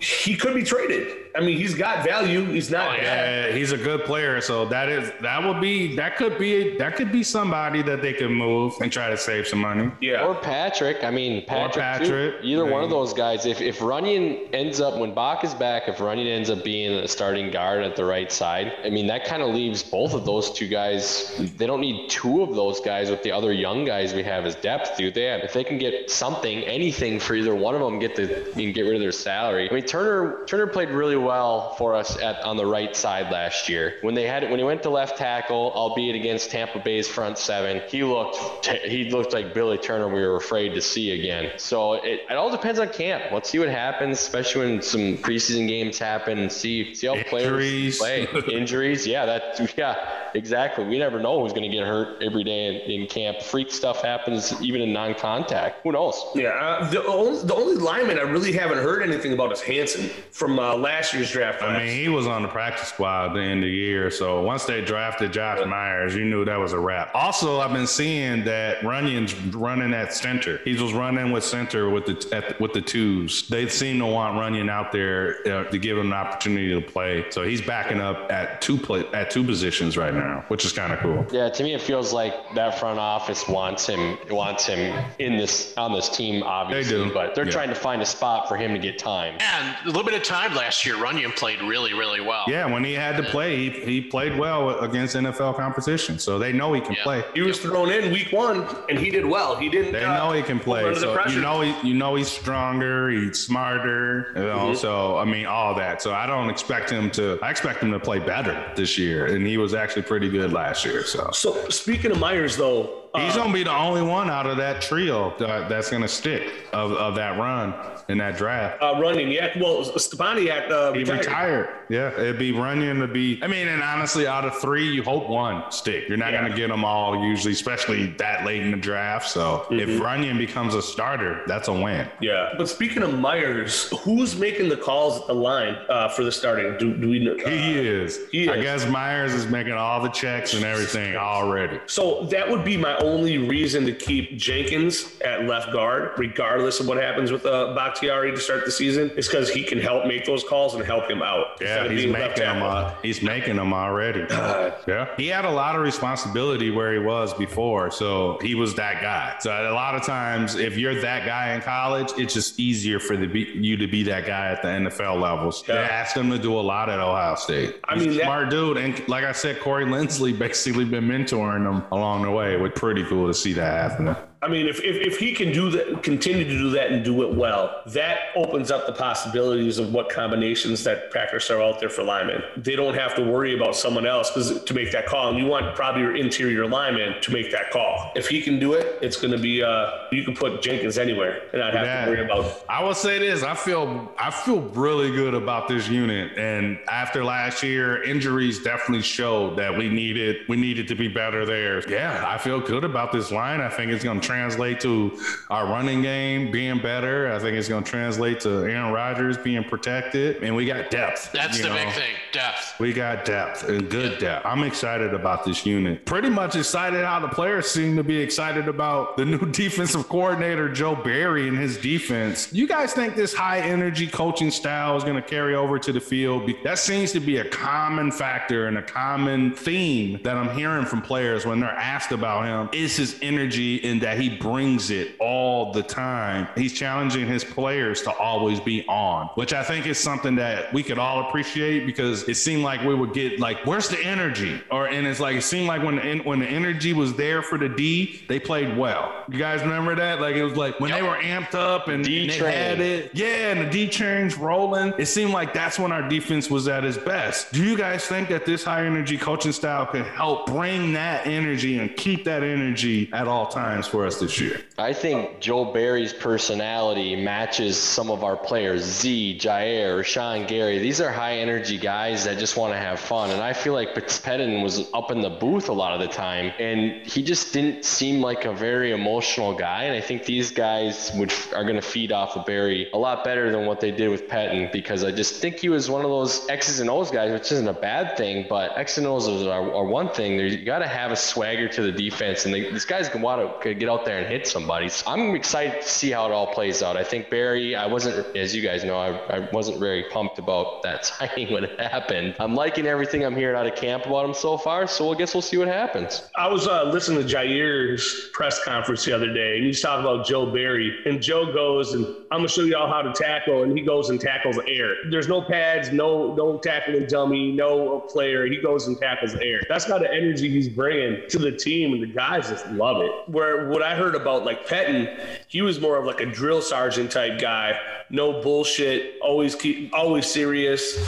he could be traded. I mean, he's got value. He's not oh, bad. Yeah, he's a good player, so that is that would be that could be that could be somebody that they could move and try to save some money. Yeah. Or Patrick. I mean, Patrick. too. Patrick. Either one of those guys. If if Runyan ends up when Bak is back, if Runyan ends up being a starting guard at the right side, I mean that kind of leaves both of those two guys. They don't need two of those guys with the other young guys we have as depth, do they? If they can get something, anything for either one of them, get the you can get rid of their salary. I mean Turner Turner played really well for us at on the right side last year when they had when he went to left tackle, albeit against Tampa Bay's front seven. He looked he looked like Billy Turner we were afraid to see again. So it, it all depends on camp. Let's see what happens, especially when some preseason games happen and see see how Injuries. players play. *laughs* Injuries, yeah, that yeah, exactly. We never know who's going to get hurt every day in, in camp. Freak stuff happens even in non-contact. Who knows? Yeah, uh, the, only, the only lineman I really haven't heard anything about is Hanson from uh, last year's draft class. I mean, he was on the practice squad at the end of the year. So once they drafted Josh Myers, you knew that was a wrap. Also, I've been seeing that Runyan's running at center. He was running with center with the at, with the twos. They seem to want Runyan out there uh, to give him an opportunity to play. So he's backing up at two play at two positions right now, which is kind of cool. Yeah, to me it feels like that front office wants him wants him in this on this team, obviously. do. But they're Yeah. trying to find a spot for him to get time. And a little bit of time last year, Runyan played really, really well. Yeah, when he had to play, he, he played well against NFL competition. So they know he can Yeah. play. he was thrown in week one, and he did well. He didn't. They uh, know he can play. under the So pressure. you know he, you know he's stronger, he's smarter, you know. So I mean all that. So I don't expect him to. I expect him to play better this year, and he was actually pretty good last year. So So speaking of Myers, though, he's gonna be the only one out of that trio that, that's gonna stick of, of that run in that draft. uh, running. Yeah, well, Stepaniak uh, He retired. retired. Yeah, it'd be Runyan to be. I mean, and honestly, out of three, you hope one stick. You're not Yeah. going to get them all usually, especially that late in the draft. So if Runyan becomes a starter, that's a win. Yeah, but speaking of Myers, who's making the calls at the line uh, for the starting? Do, do we know? uh, He is. he I guess Myers is making all the checks and everything already. So that would be my only reason to keep Jenkins at left guard, regardless of what happens with uh, Bakhtiari to start the season, is because he can help make those calls and help him out. Yeah, he's making them. Uh, he's making them already. yeah, he had a lot of responsibility where he was before, so he was that guy. So a lot of times, if you're that guy in college, it's just easier for the be, you to be that guy at the NFL levels. They asked him to do a lot at Ohio State. I mean, a that- smart dude, and like I said, Corey Linsley basically been mentoring him along the way. with. was pretty cool to see that happening. I mean, if, if, if he can do that, continue to do that and do it well, that opens up the possibilities of what combinations that Packers are out there for linemen. They don't have to worry about someone else because to make that call, and you want probably your interior lineman to make that call. If he can do it, it's going to be uh, you can put Jenkins anywhere and not have Yeah. to worry about. I will say this: I feel I feel really good about this unit, and after last year, injuries definitely showed that we needed we needed to be better there. Yeah, I feel good about this line. I think it's going to translate to our running game being better. I think it's going to translate to Aaron Rodgers being protected, and we got depth. That's the know. big thing, depth. We got depth and good depth. I'm excited about this unit. Pretty much excited how the players seem to be excited about the new *laughs* defensive coordinator, Joe Barry, and his defense. You guys think this high energy coaching style is going to carry over to the field? That seems to be a common factor and a common theme that I'm hearing from players when they're asked about him is his energy and that he brings it all the time. He's challenging his players to always be on, which I think is something that we could all appreciate because it seemed like we would get like, where's the energy? Or and it's like it seemed like when the when the energy was there for the D, they played well. You guys remember that? Like it was like when they were amped up and, and they had it, yeah, and the D trains rolling. It seemed like that's when our defense was at its best. Do you guys think that this high energy coaching style can help bring that energy and keep that energy at all times for us this year? I think Joe Barry's personality matches some of our players. Z, Jaire, Rashan Gary. These are high energy guys that just want to have fun. And I feel like Pettine was up in the booth a lot of the time, and he just didn't seem like a very emotional guy. And I think these guys would are going to feed off of Barry a lot better than what they did with Pettine because I just think he was one of those X's and O's guys, which isn't a bad thing, but X and O's are, are one thing. There, you got to have a swagger to the defense, and they, these guys can want to get out there and hit somebody. So I'm excited to see how it all plays out. I think Barry, I wasn't, as you guys know, I, I wasn't very pumped about that *laughs* signing when it happened. I'm liking everything I'm hearing out of camp about him so far, so I guess we'll see what happens. I was uh, listening to Jaire's press conference the other day, and he's talking about Joe Barry. And Joe goes, and I'm gonna show you all how to tackle, and he goes and tackles air. There's no pads, no no tackling dummy, no player. He goes and tackles air. That's not the energy he's bringing to the team, and the guys just love it. Where what I heard about like Pettine, he was more of like a drill sergeant type guy. No bullshit, always keep always serious.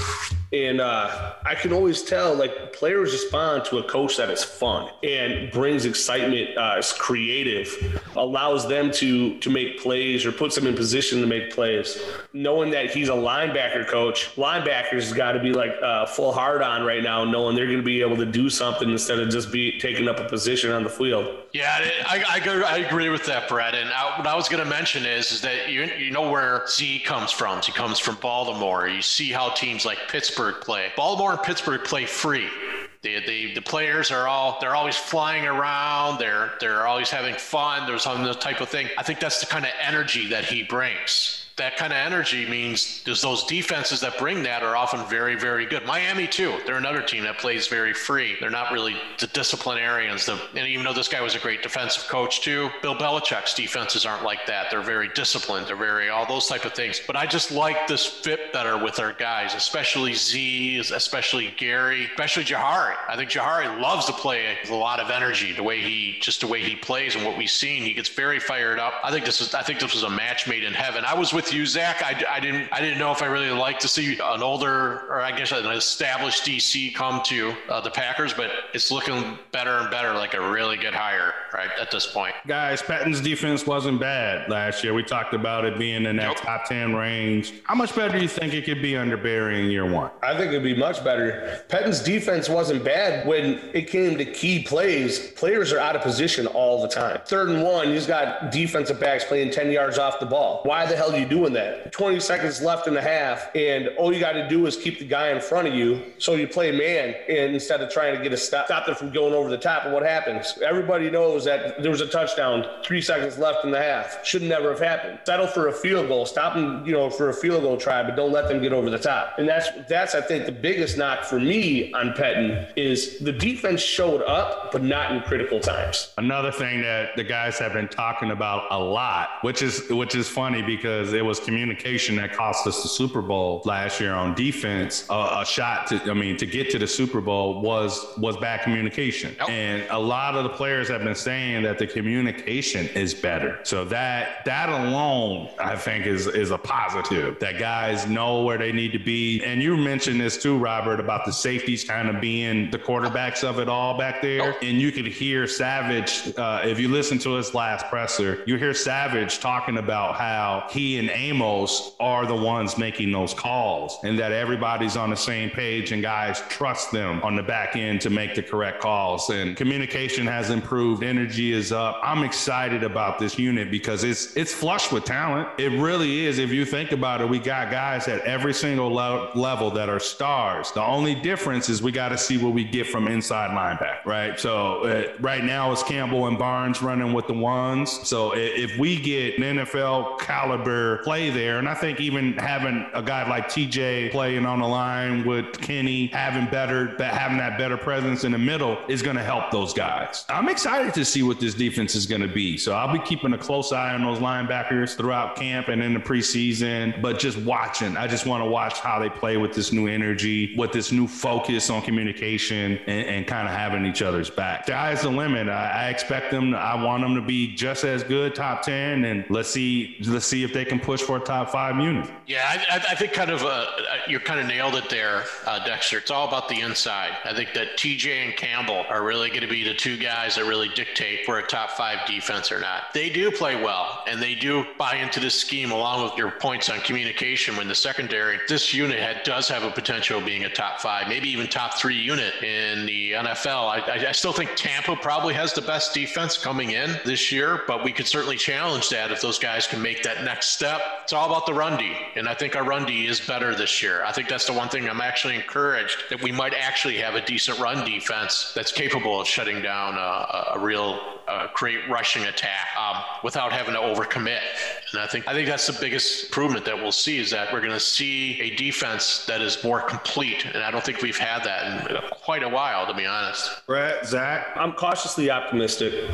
And uh, I can always tell, like players respond to a coach that is fun and brings excitement, uh, is creative, allows them to to make plays or puts them in position to make plays. Knowing that he's a linebacker coach, linebackers got to be like uh, full hard on right now, knowing they're going to be able to do something instead of just be taking up a position on the field. Yeah, I, I, I agree with that, Brett. And I, what I was going to mention is, is that you, you know where Z comes from. He comes from Baltimore. You see how teams like Pittsburgh play. Baltimore and Pittsburgh play free. The, the, the players are all they're always flying around they're they're always having fun there's some type of thing i think that's the kind of energy that he brings that kind of energy means there's those defenses that bring that are often very, very good. Miami too. They're another team that plays very free. They're not really the disciplinarians. The, and even though this guy was a great defensive coach too, Bill Belichick's defenses aren't like that. They're very disciplined. They're very all those type of things. But I just like this fit better with our guys, especially Z, especially Gary, especially Jahari. I think Jahari loves to play with a lot of energy. The way he just the way he plays and what we've seen, he gets very fired up. I think this is I think this was a match made in heaven. I was with you, Zach. I, I didn't I didn't know if I really like to see an older or I guess an established DC come to uh, the Packers, but it's looking better and better, like a really good hire right at this point. Guys, Pettine's defense wasn't bad last year. We talked about it being in that Nope. top 10 range. How much better do you think it could be under Barry in year one? I think it'd be much better. Pettine's defense wasn't bad when it came to key plays. Players are out of position all the time. Third and one, you just got defensive backs playing 10 yards off the ball. Why the hell do you doing doing that. 20 seconds left in the half, and all you got to do is keep the guy in front of you. So you play man, and instead of trying to get a stop, stop them from going over the top. And what happens? Everybody knows that there was a touchdown, three seconds left in the half. Should never have happened. Settle for a field goal. Stop them, you know, for a field goal try, but don't let them get over the top. And that's that's I think the biggest knock for me on Pettine is the defense showed up, but not in critical times. Another thing that the guys have been talking about a lot, which is which is funny because it was communication that cost us the Super Bowl last year on defense. Uh, a shot to, I mean, to get to the Super Bowl was was bad communication, and a lot of the players have been saying that the communication is better. So that that alone, I think, is is a positive. That guys know where they need to be, and you mentioned this too, Robert, about the safeties kind of being the quarterbacks of it all back there, and you could hear Savage uh, if you listen to his last presser, you hear Savage talking about how he and Amos are the ones making those calls, and that everybody's on the same page, and guys trust them on the back end to make the correct calls. And communication has improved, energy is up. I'm excited about this unit because it's it's flush with talent. It really is. If you think about it, we got guys at every single le- level that are stars. The only difference is we got to see what we get from inside linebacker, right? So uh, right now it's Campbell and Barnes running with the ones. So if we get an NFL caliber play there, and I think even having a guy like TJ playing on the line with Kenny, having better, that having that better presence in the middle is going to help those guys. I'm excited to see what this defense is going to be. So I'll be keeping a close eye on those linebackers throughout camp and in the preseason, but just watching. I just want to watch how they play with this new energy, with this new focus on communication and, and kind of having each other's back. Sky's the limit. I, I expect them. I want them to be just as good, top ten, and let's see. Let's see if they can push for a top five unit. Yeah, I, I- think kind of uh, you kind of nailed it there, uh, Dexter. It's all about the inside. I think that TJ and Campbell are really going to be the two guys that really dictate for a top five defense or not. They do play well, and they do buy into this scheme along with your points on communication. When the secondary, this unit had, does have a potential of being a top five, maybe even top three unit in the NFL. I, I still think Tampa probably has the best defense coming in this year, but we could certainly challenge that if those guys can make that next step. It's all about the run D, and I think our run D is better this year. I think that's the one thing I'm actually encouraged that we might actually have a decent run defense that's capable of shutting down a, a, a real uh, great rushing attack um, without having to overcommit. And I think I think that's the biggest improvement that we'll see is that we're going to see a defense that is more complete, and I don't think we've had that in quite a while, to be honest. Brett, Zach, I'm cautiously optimistic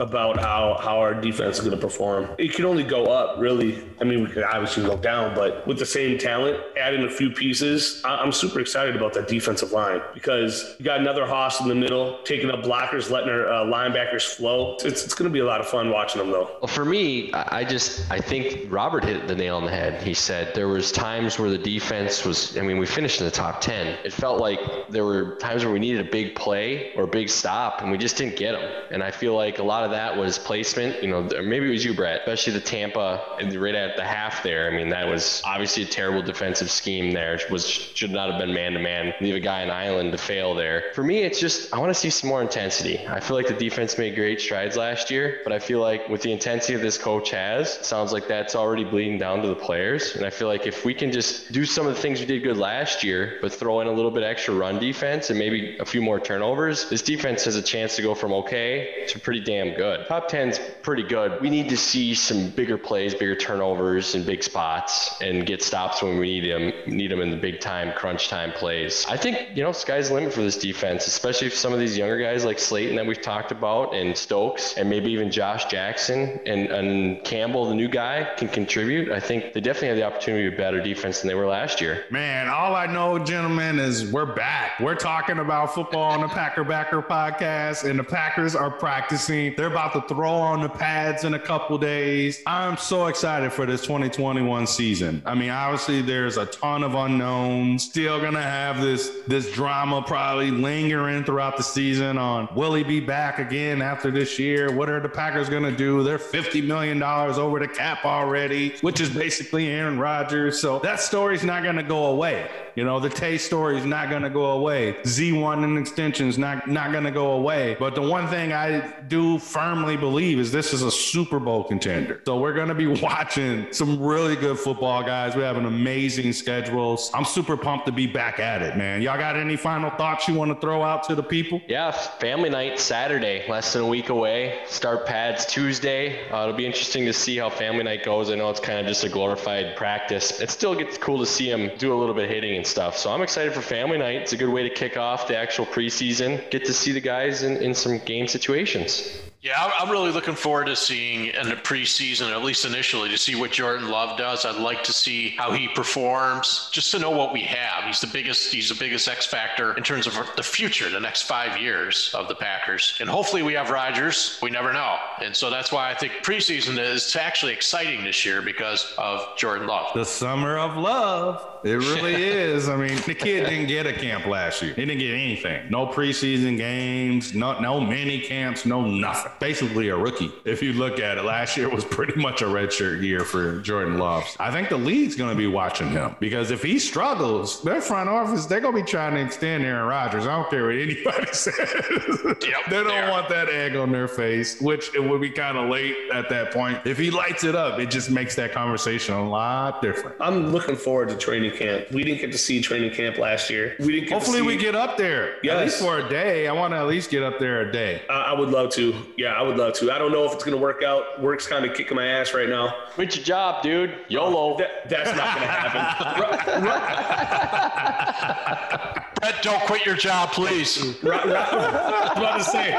about how, how our defense is going to perform. It can only go up, really. I mean, we could obviously go down, but with the same talent, adding a few pieces, I- I'm super excited about that defensive line because you got another Haas in the middle, taking up blockers, letting our uh, linebackers flow. It's, it's going to be a lot of fun watching them, though. Well, for me, I I just I think Robert hit the nail on the head. He said there was times where the defense was. I mean, we finished in the top ten. It felt like there were times where we needed a big play or a big stop, and we just didn't get them. And I feel like a lot of that was placement. You know, maybe it was you, Brett, especially the Tampa right at the half there. I mean, that was obviously a terrible defensive scheme. There It was should not have been man to man. Leave a guy in island to fail there. For me, it's just I want to see some more intensity. I feel like the defense made great strides last year, but I feel like with the intensity this coach has, sounds like that's already bleeding down to the players. And I feel like if we can just do some of the things we did good last year, but throw in a little bit extra run defense and maybe a few more turnovers, this defense has a chance to go from okay to pretty damn good. Top 10's pretty good. We need to see some bigger plays, bigger turnovers in big spots and get stops when we need them, need them in the big time, crunch time plays. I think, you know, sky's the limit for this defense, especially if some of these younger guys like Slaton that we've talked about and Stokes and maybe even Josh Jackson and, and Campbell, the new guy, can contribute. I think they definitely have the opportunity to be a better defense than they were last year. Man, all I know, gentlemen, is we're back. We're talking about football on the Packer Backer podcast, and the Packers are practicing. They're about to throw on the pads in a couple days. I'm so excited for this 2021 season. I mean, obviously, there's a ton of unknowns. Still gonna have this this drama probably lingering throughout the season on will he be back again after this year? What are the Packers gonna do? They're 50 million dollars over the cap already, which is basically Aaron Rodgers. So that story's not gonna go away. You know, the Tae story is not going to go away. Z1 and extensions not not going to go away. But the one thing I do firmly believe is this is a Super Bowl contender. So we're going to be *laughs* watching some really good football guys. We have an amazing schedule. I'm super pumped to be back at it, man. Y'all got any final thoughts you want to throw out to the people? Yeah, family night Saturday, less than a week away. Start pads Tuesday. Uh, it'll be interesting to see how family night goes. I know it's kind of just a glorified practice. It still gets cool to see them do a little bit of hitting and stuff. So I'm excited for family night. It's a good way to kick off the actual preseason. Get to see the guys in, in some game situations. Yeah, I'm really looking forward to seeing in the preseason, at least initially, to see what Jordan Love does. I'd like to see how he performs, just to know what we have. He's the biggest. He's the biggest X factor in terms of the future, the next five years of the Packers, and hopefully we have Rodgers. We never know, and so that's why I think preseason is actually exciting this year because of Jordan Love. The summer of love. It *laughs* really is. I mean, the kid didn't get a camp last year. He didn't get anything. No preseason games. No no mini camps. No nothing basically a rookie. If you look at it, last year was pretty much a redshirt year for Jordan Love. I think the league's going to be watching him because if he struggles, their front office, they're going to be trying to extend Aaron Rodgers. I don't care what anybody *laughs* says. Yep, they don't want that egg on their face, which it would be kind of late at that point. If he lights it up, it just makes that conversation a lot different. I'm looking forward to training camp. We didn't get to see training camp last year. We didn't. Hopefully, see... we get up there. Yes. At least for a day. I want to at least get up there a day. Uh, I would love to. Yeah, I would love to. I don't know if it's going to work out. Work's kind of kicking my ass right now. Quit your job, dude. YOLO. That, that's not going to happen. *laughs* Brett, don't quit your job, please. Rob, Rob, *laughs* I was about to say,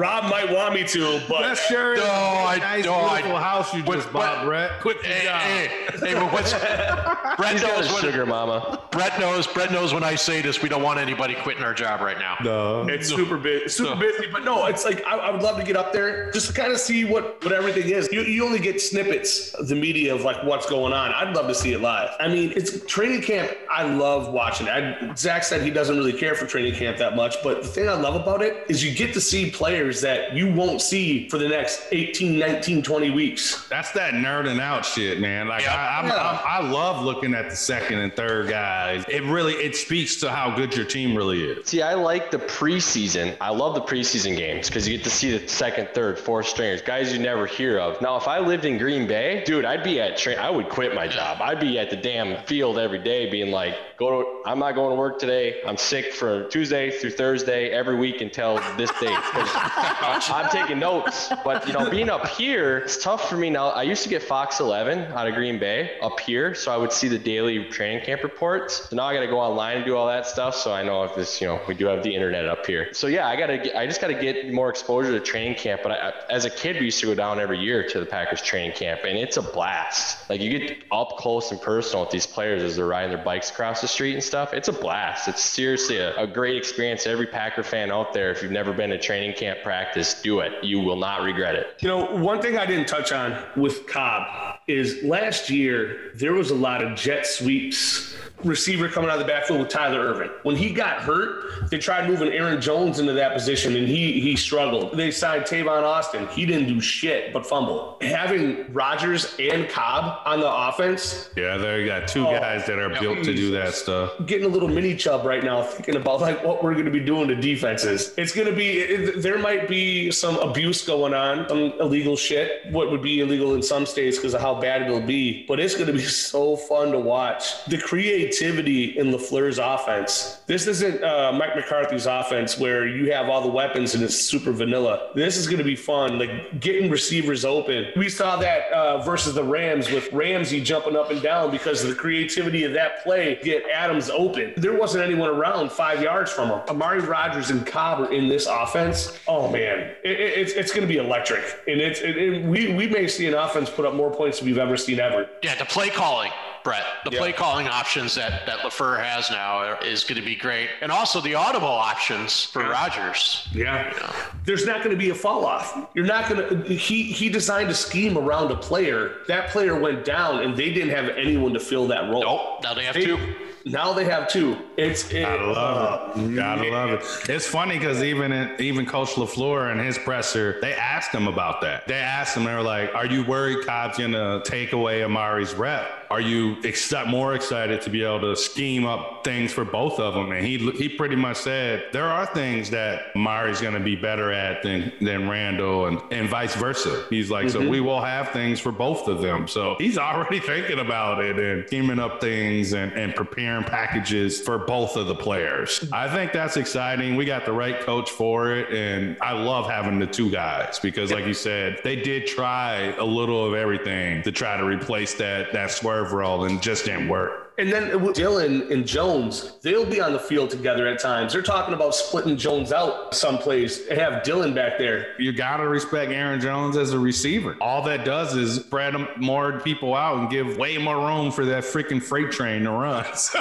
Rob might want me to, but that's sure no, I, nice, no, beautiful I, house you just bought, Brett. Quit your hey, job. Hey, hey, but what's Brett He's knows when, sugar mama. Brett knows. Brett knows when I say this, we don't want anybody quitting our job right now. No, it's super busy, super no. busy. But no, it's like I, I, would love to get up there just to kind of see what what everything is. You, you only get snippets of the media of like what's going on. I'd love to see it live. I mean, it's training camp. I love watching it. I, Zach said he doesn't really care for training camp that much. But the thing I love about it is you get to see players that you won't see for the next 18, 19, 20 weeks. That's that nerding out shit, man. Like I, yeah. I, I love looking at the second and third guys. It really it speaks to how good your team really is. See, I like the preseason. I love the preseason games because you get to see the second, third, fourth stringers, guys you never hear of. Now, if I lived in Green Bay, dude, I'd be at train. I would quit my job. I'd be at the damn field every day, being like, "Go to. I'm not going to work today. I'm sick for Tuesday through Thursday every week until this date. Uh, I'm taking notes, but you know, being up here, it's tough for me now. I used to get Fox 11 out of Green Bay up here, so I would see the daily training camp reports. So now I got to go online and do all that stuff. So I know if this, you know, we do have the internet up here. So yeah, I got to, I just got to get more exposure to training camp. But I, as a kid, we used to go down every year to the Packers training camp, and it's a blast. Like you get up close and personal with these players as they're riding their bikes across the street and stuff. It's a blast. It's seriously a, a great experience. Every Packer fan out there, if you've never been to training camp practice, do it. You will not regret it. You know, one thing I didn't touch on with Cobb is last year there was a lot of jet sweeps receiver coming out of the backfield with Tyler Ervin. When he got hurt, they tried moving Aaron Jones into that position and he he struggled. They signed Tavon Austin. He didn't do shit but fumble. Having Rodgers and Cobb on the offense. Yeah, they got two oh, guys that are built to do that stuff. Getting a little mini chub right now thinking about like what we're going to be doing to defenses. It's going to be it, there might be some abuse going on, some illegal shit. What would be illegal in some states because of how bad it'll be, but it's going to be *laughs* so fun to watch. The create creativity in LaFleur's offense. This isn't uh, Mike McCarthy's offense where you have all the weapons and it's super vanilla. This is going to be fun, like getting receivers open. We saw that uh, versus the Rams with Ramsey jumping up and down because of the creativity of that play, get Adams open. There wasn't anyone around five yards from him. Amari Rodgers and Cobb are in this offense. Oh man, it, it, it's it's going to be electric, and it's it, we we may see an offense put up more points than we've ever seen ever. Yeah, the play calling Brett. The play calling options that that LaFleur has now is going to be great, and also the audible options for yeah. Rodgers. Yeah, you know. there's not going to be a fall off. You're not going to. He he designed a scheme around a player. That player went down, and they didn't have anyone to fill that role. Nope. Now they have they, two Now they have two. It's it, I love it. Gotta love it. It's funny because even in, even Coach Lafleur and his presser, they asked him about that. They asked him, they were like, "Are you worried Cobb's gonna take away Amari's rep? Are you ex- more excited to be able to scheme up things for both of them?" And he he pretty much said there are things that Amari's gonna be better at than than Randall, and and vice versa. He's like, so mm-hmm. we will have things for both of them. So he's already *laughs* thinking about it and scheming up things and, and preparing packages for both of the players. I think that's exciting. We got the right coach for it. And I love having the two guys because, like you said, they did try a little of everything to try to replace that, that swerve role and just didn't work. And then with Dillon and Jones, they'll be on the field together at times. They're talking about splitting Jones out someplace and have Dillon back there. You got to respect Aaron Jones as a receiver. All that does is spread more people out and give way more room for that freaking freight train to run. *laughs* So,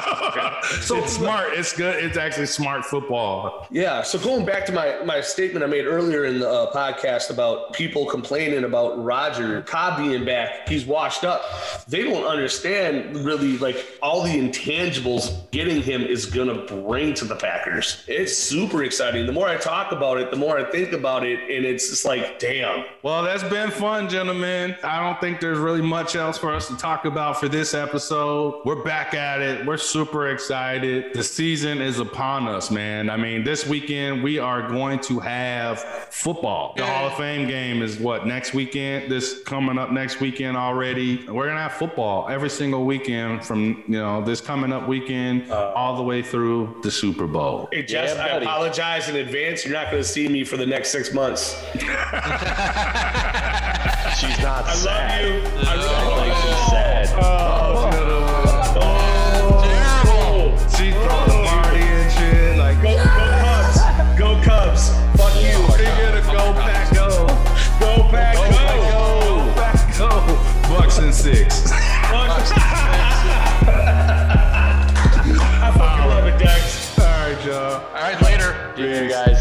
so it's smart. It's good. It's actually smart football. Yeah. So going back to my, my statement I made earlier in the uh, podcast about people complaining about Roger Cobb being back, he's washed up. They don't understand really like all the intangibles getting him is going to bring to the Packers. It's super exciting. The more I talk about it, the more I think about it, and it's just like, damn. Well, that's been fun, gentlemen. I don't think there's really much else for us to talk about for this episode. We're back at it. We're super excited. The season is upon us, man. I mean, this weekend we are going to have football. The Hall of Fame game is what next weekend. This coming up next weekend already. We're gonna have football every single weekend from you this coming up weekend uh, all the way through the Super Bowl. Hey, Jess, yeah, I apologize in advance. You're not going to see me for the next six months. *laughs* she's not I sad. love you. I love you. She's sad. Oh, oh, terrible. She's throwing the party and shit. Like, go, go Cubs. Go Cubs. Fuck you. You're gonna go pack go. Go pack go. Go, go pack go. Bucks and six. *laughs* *laughs* I fucking love it, Dex. All right, y'all. All right, later. See you guys.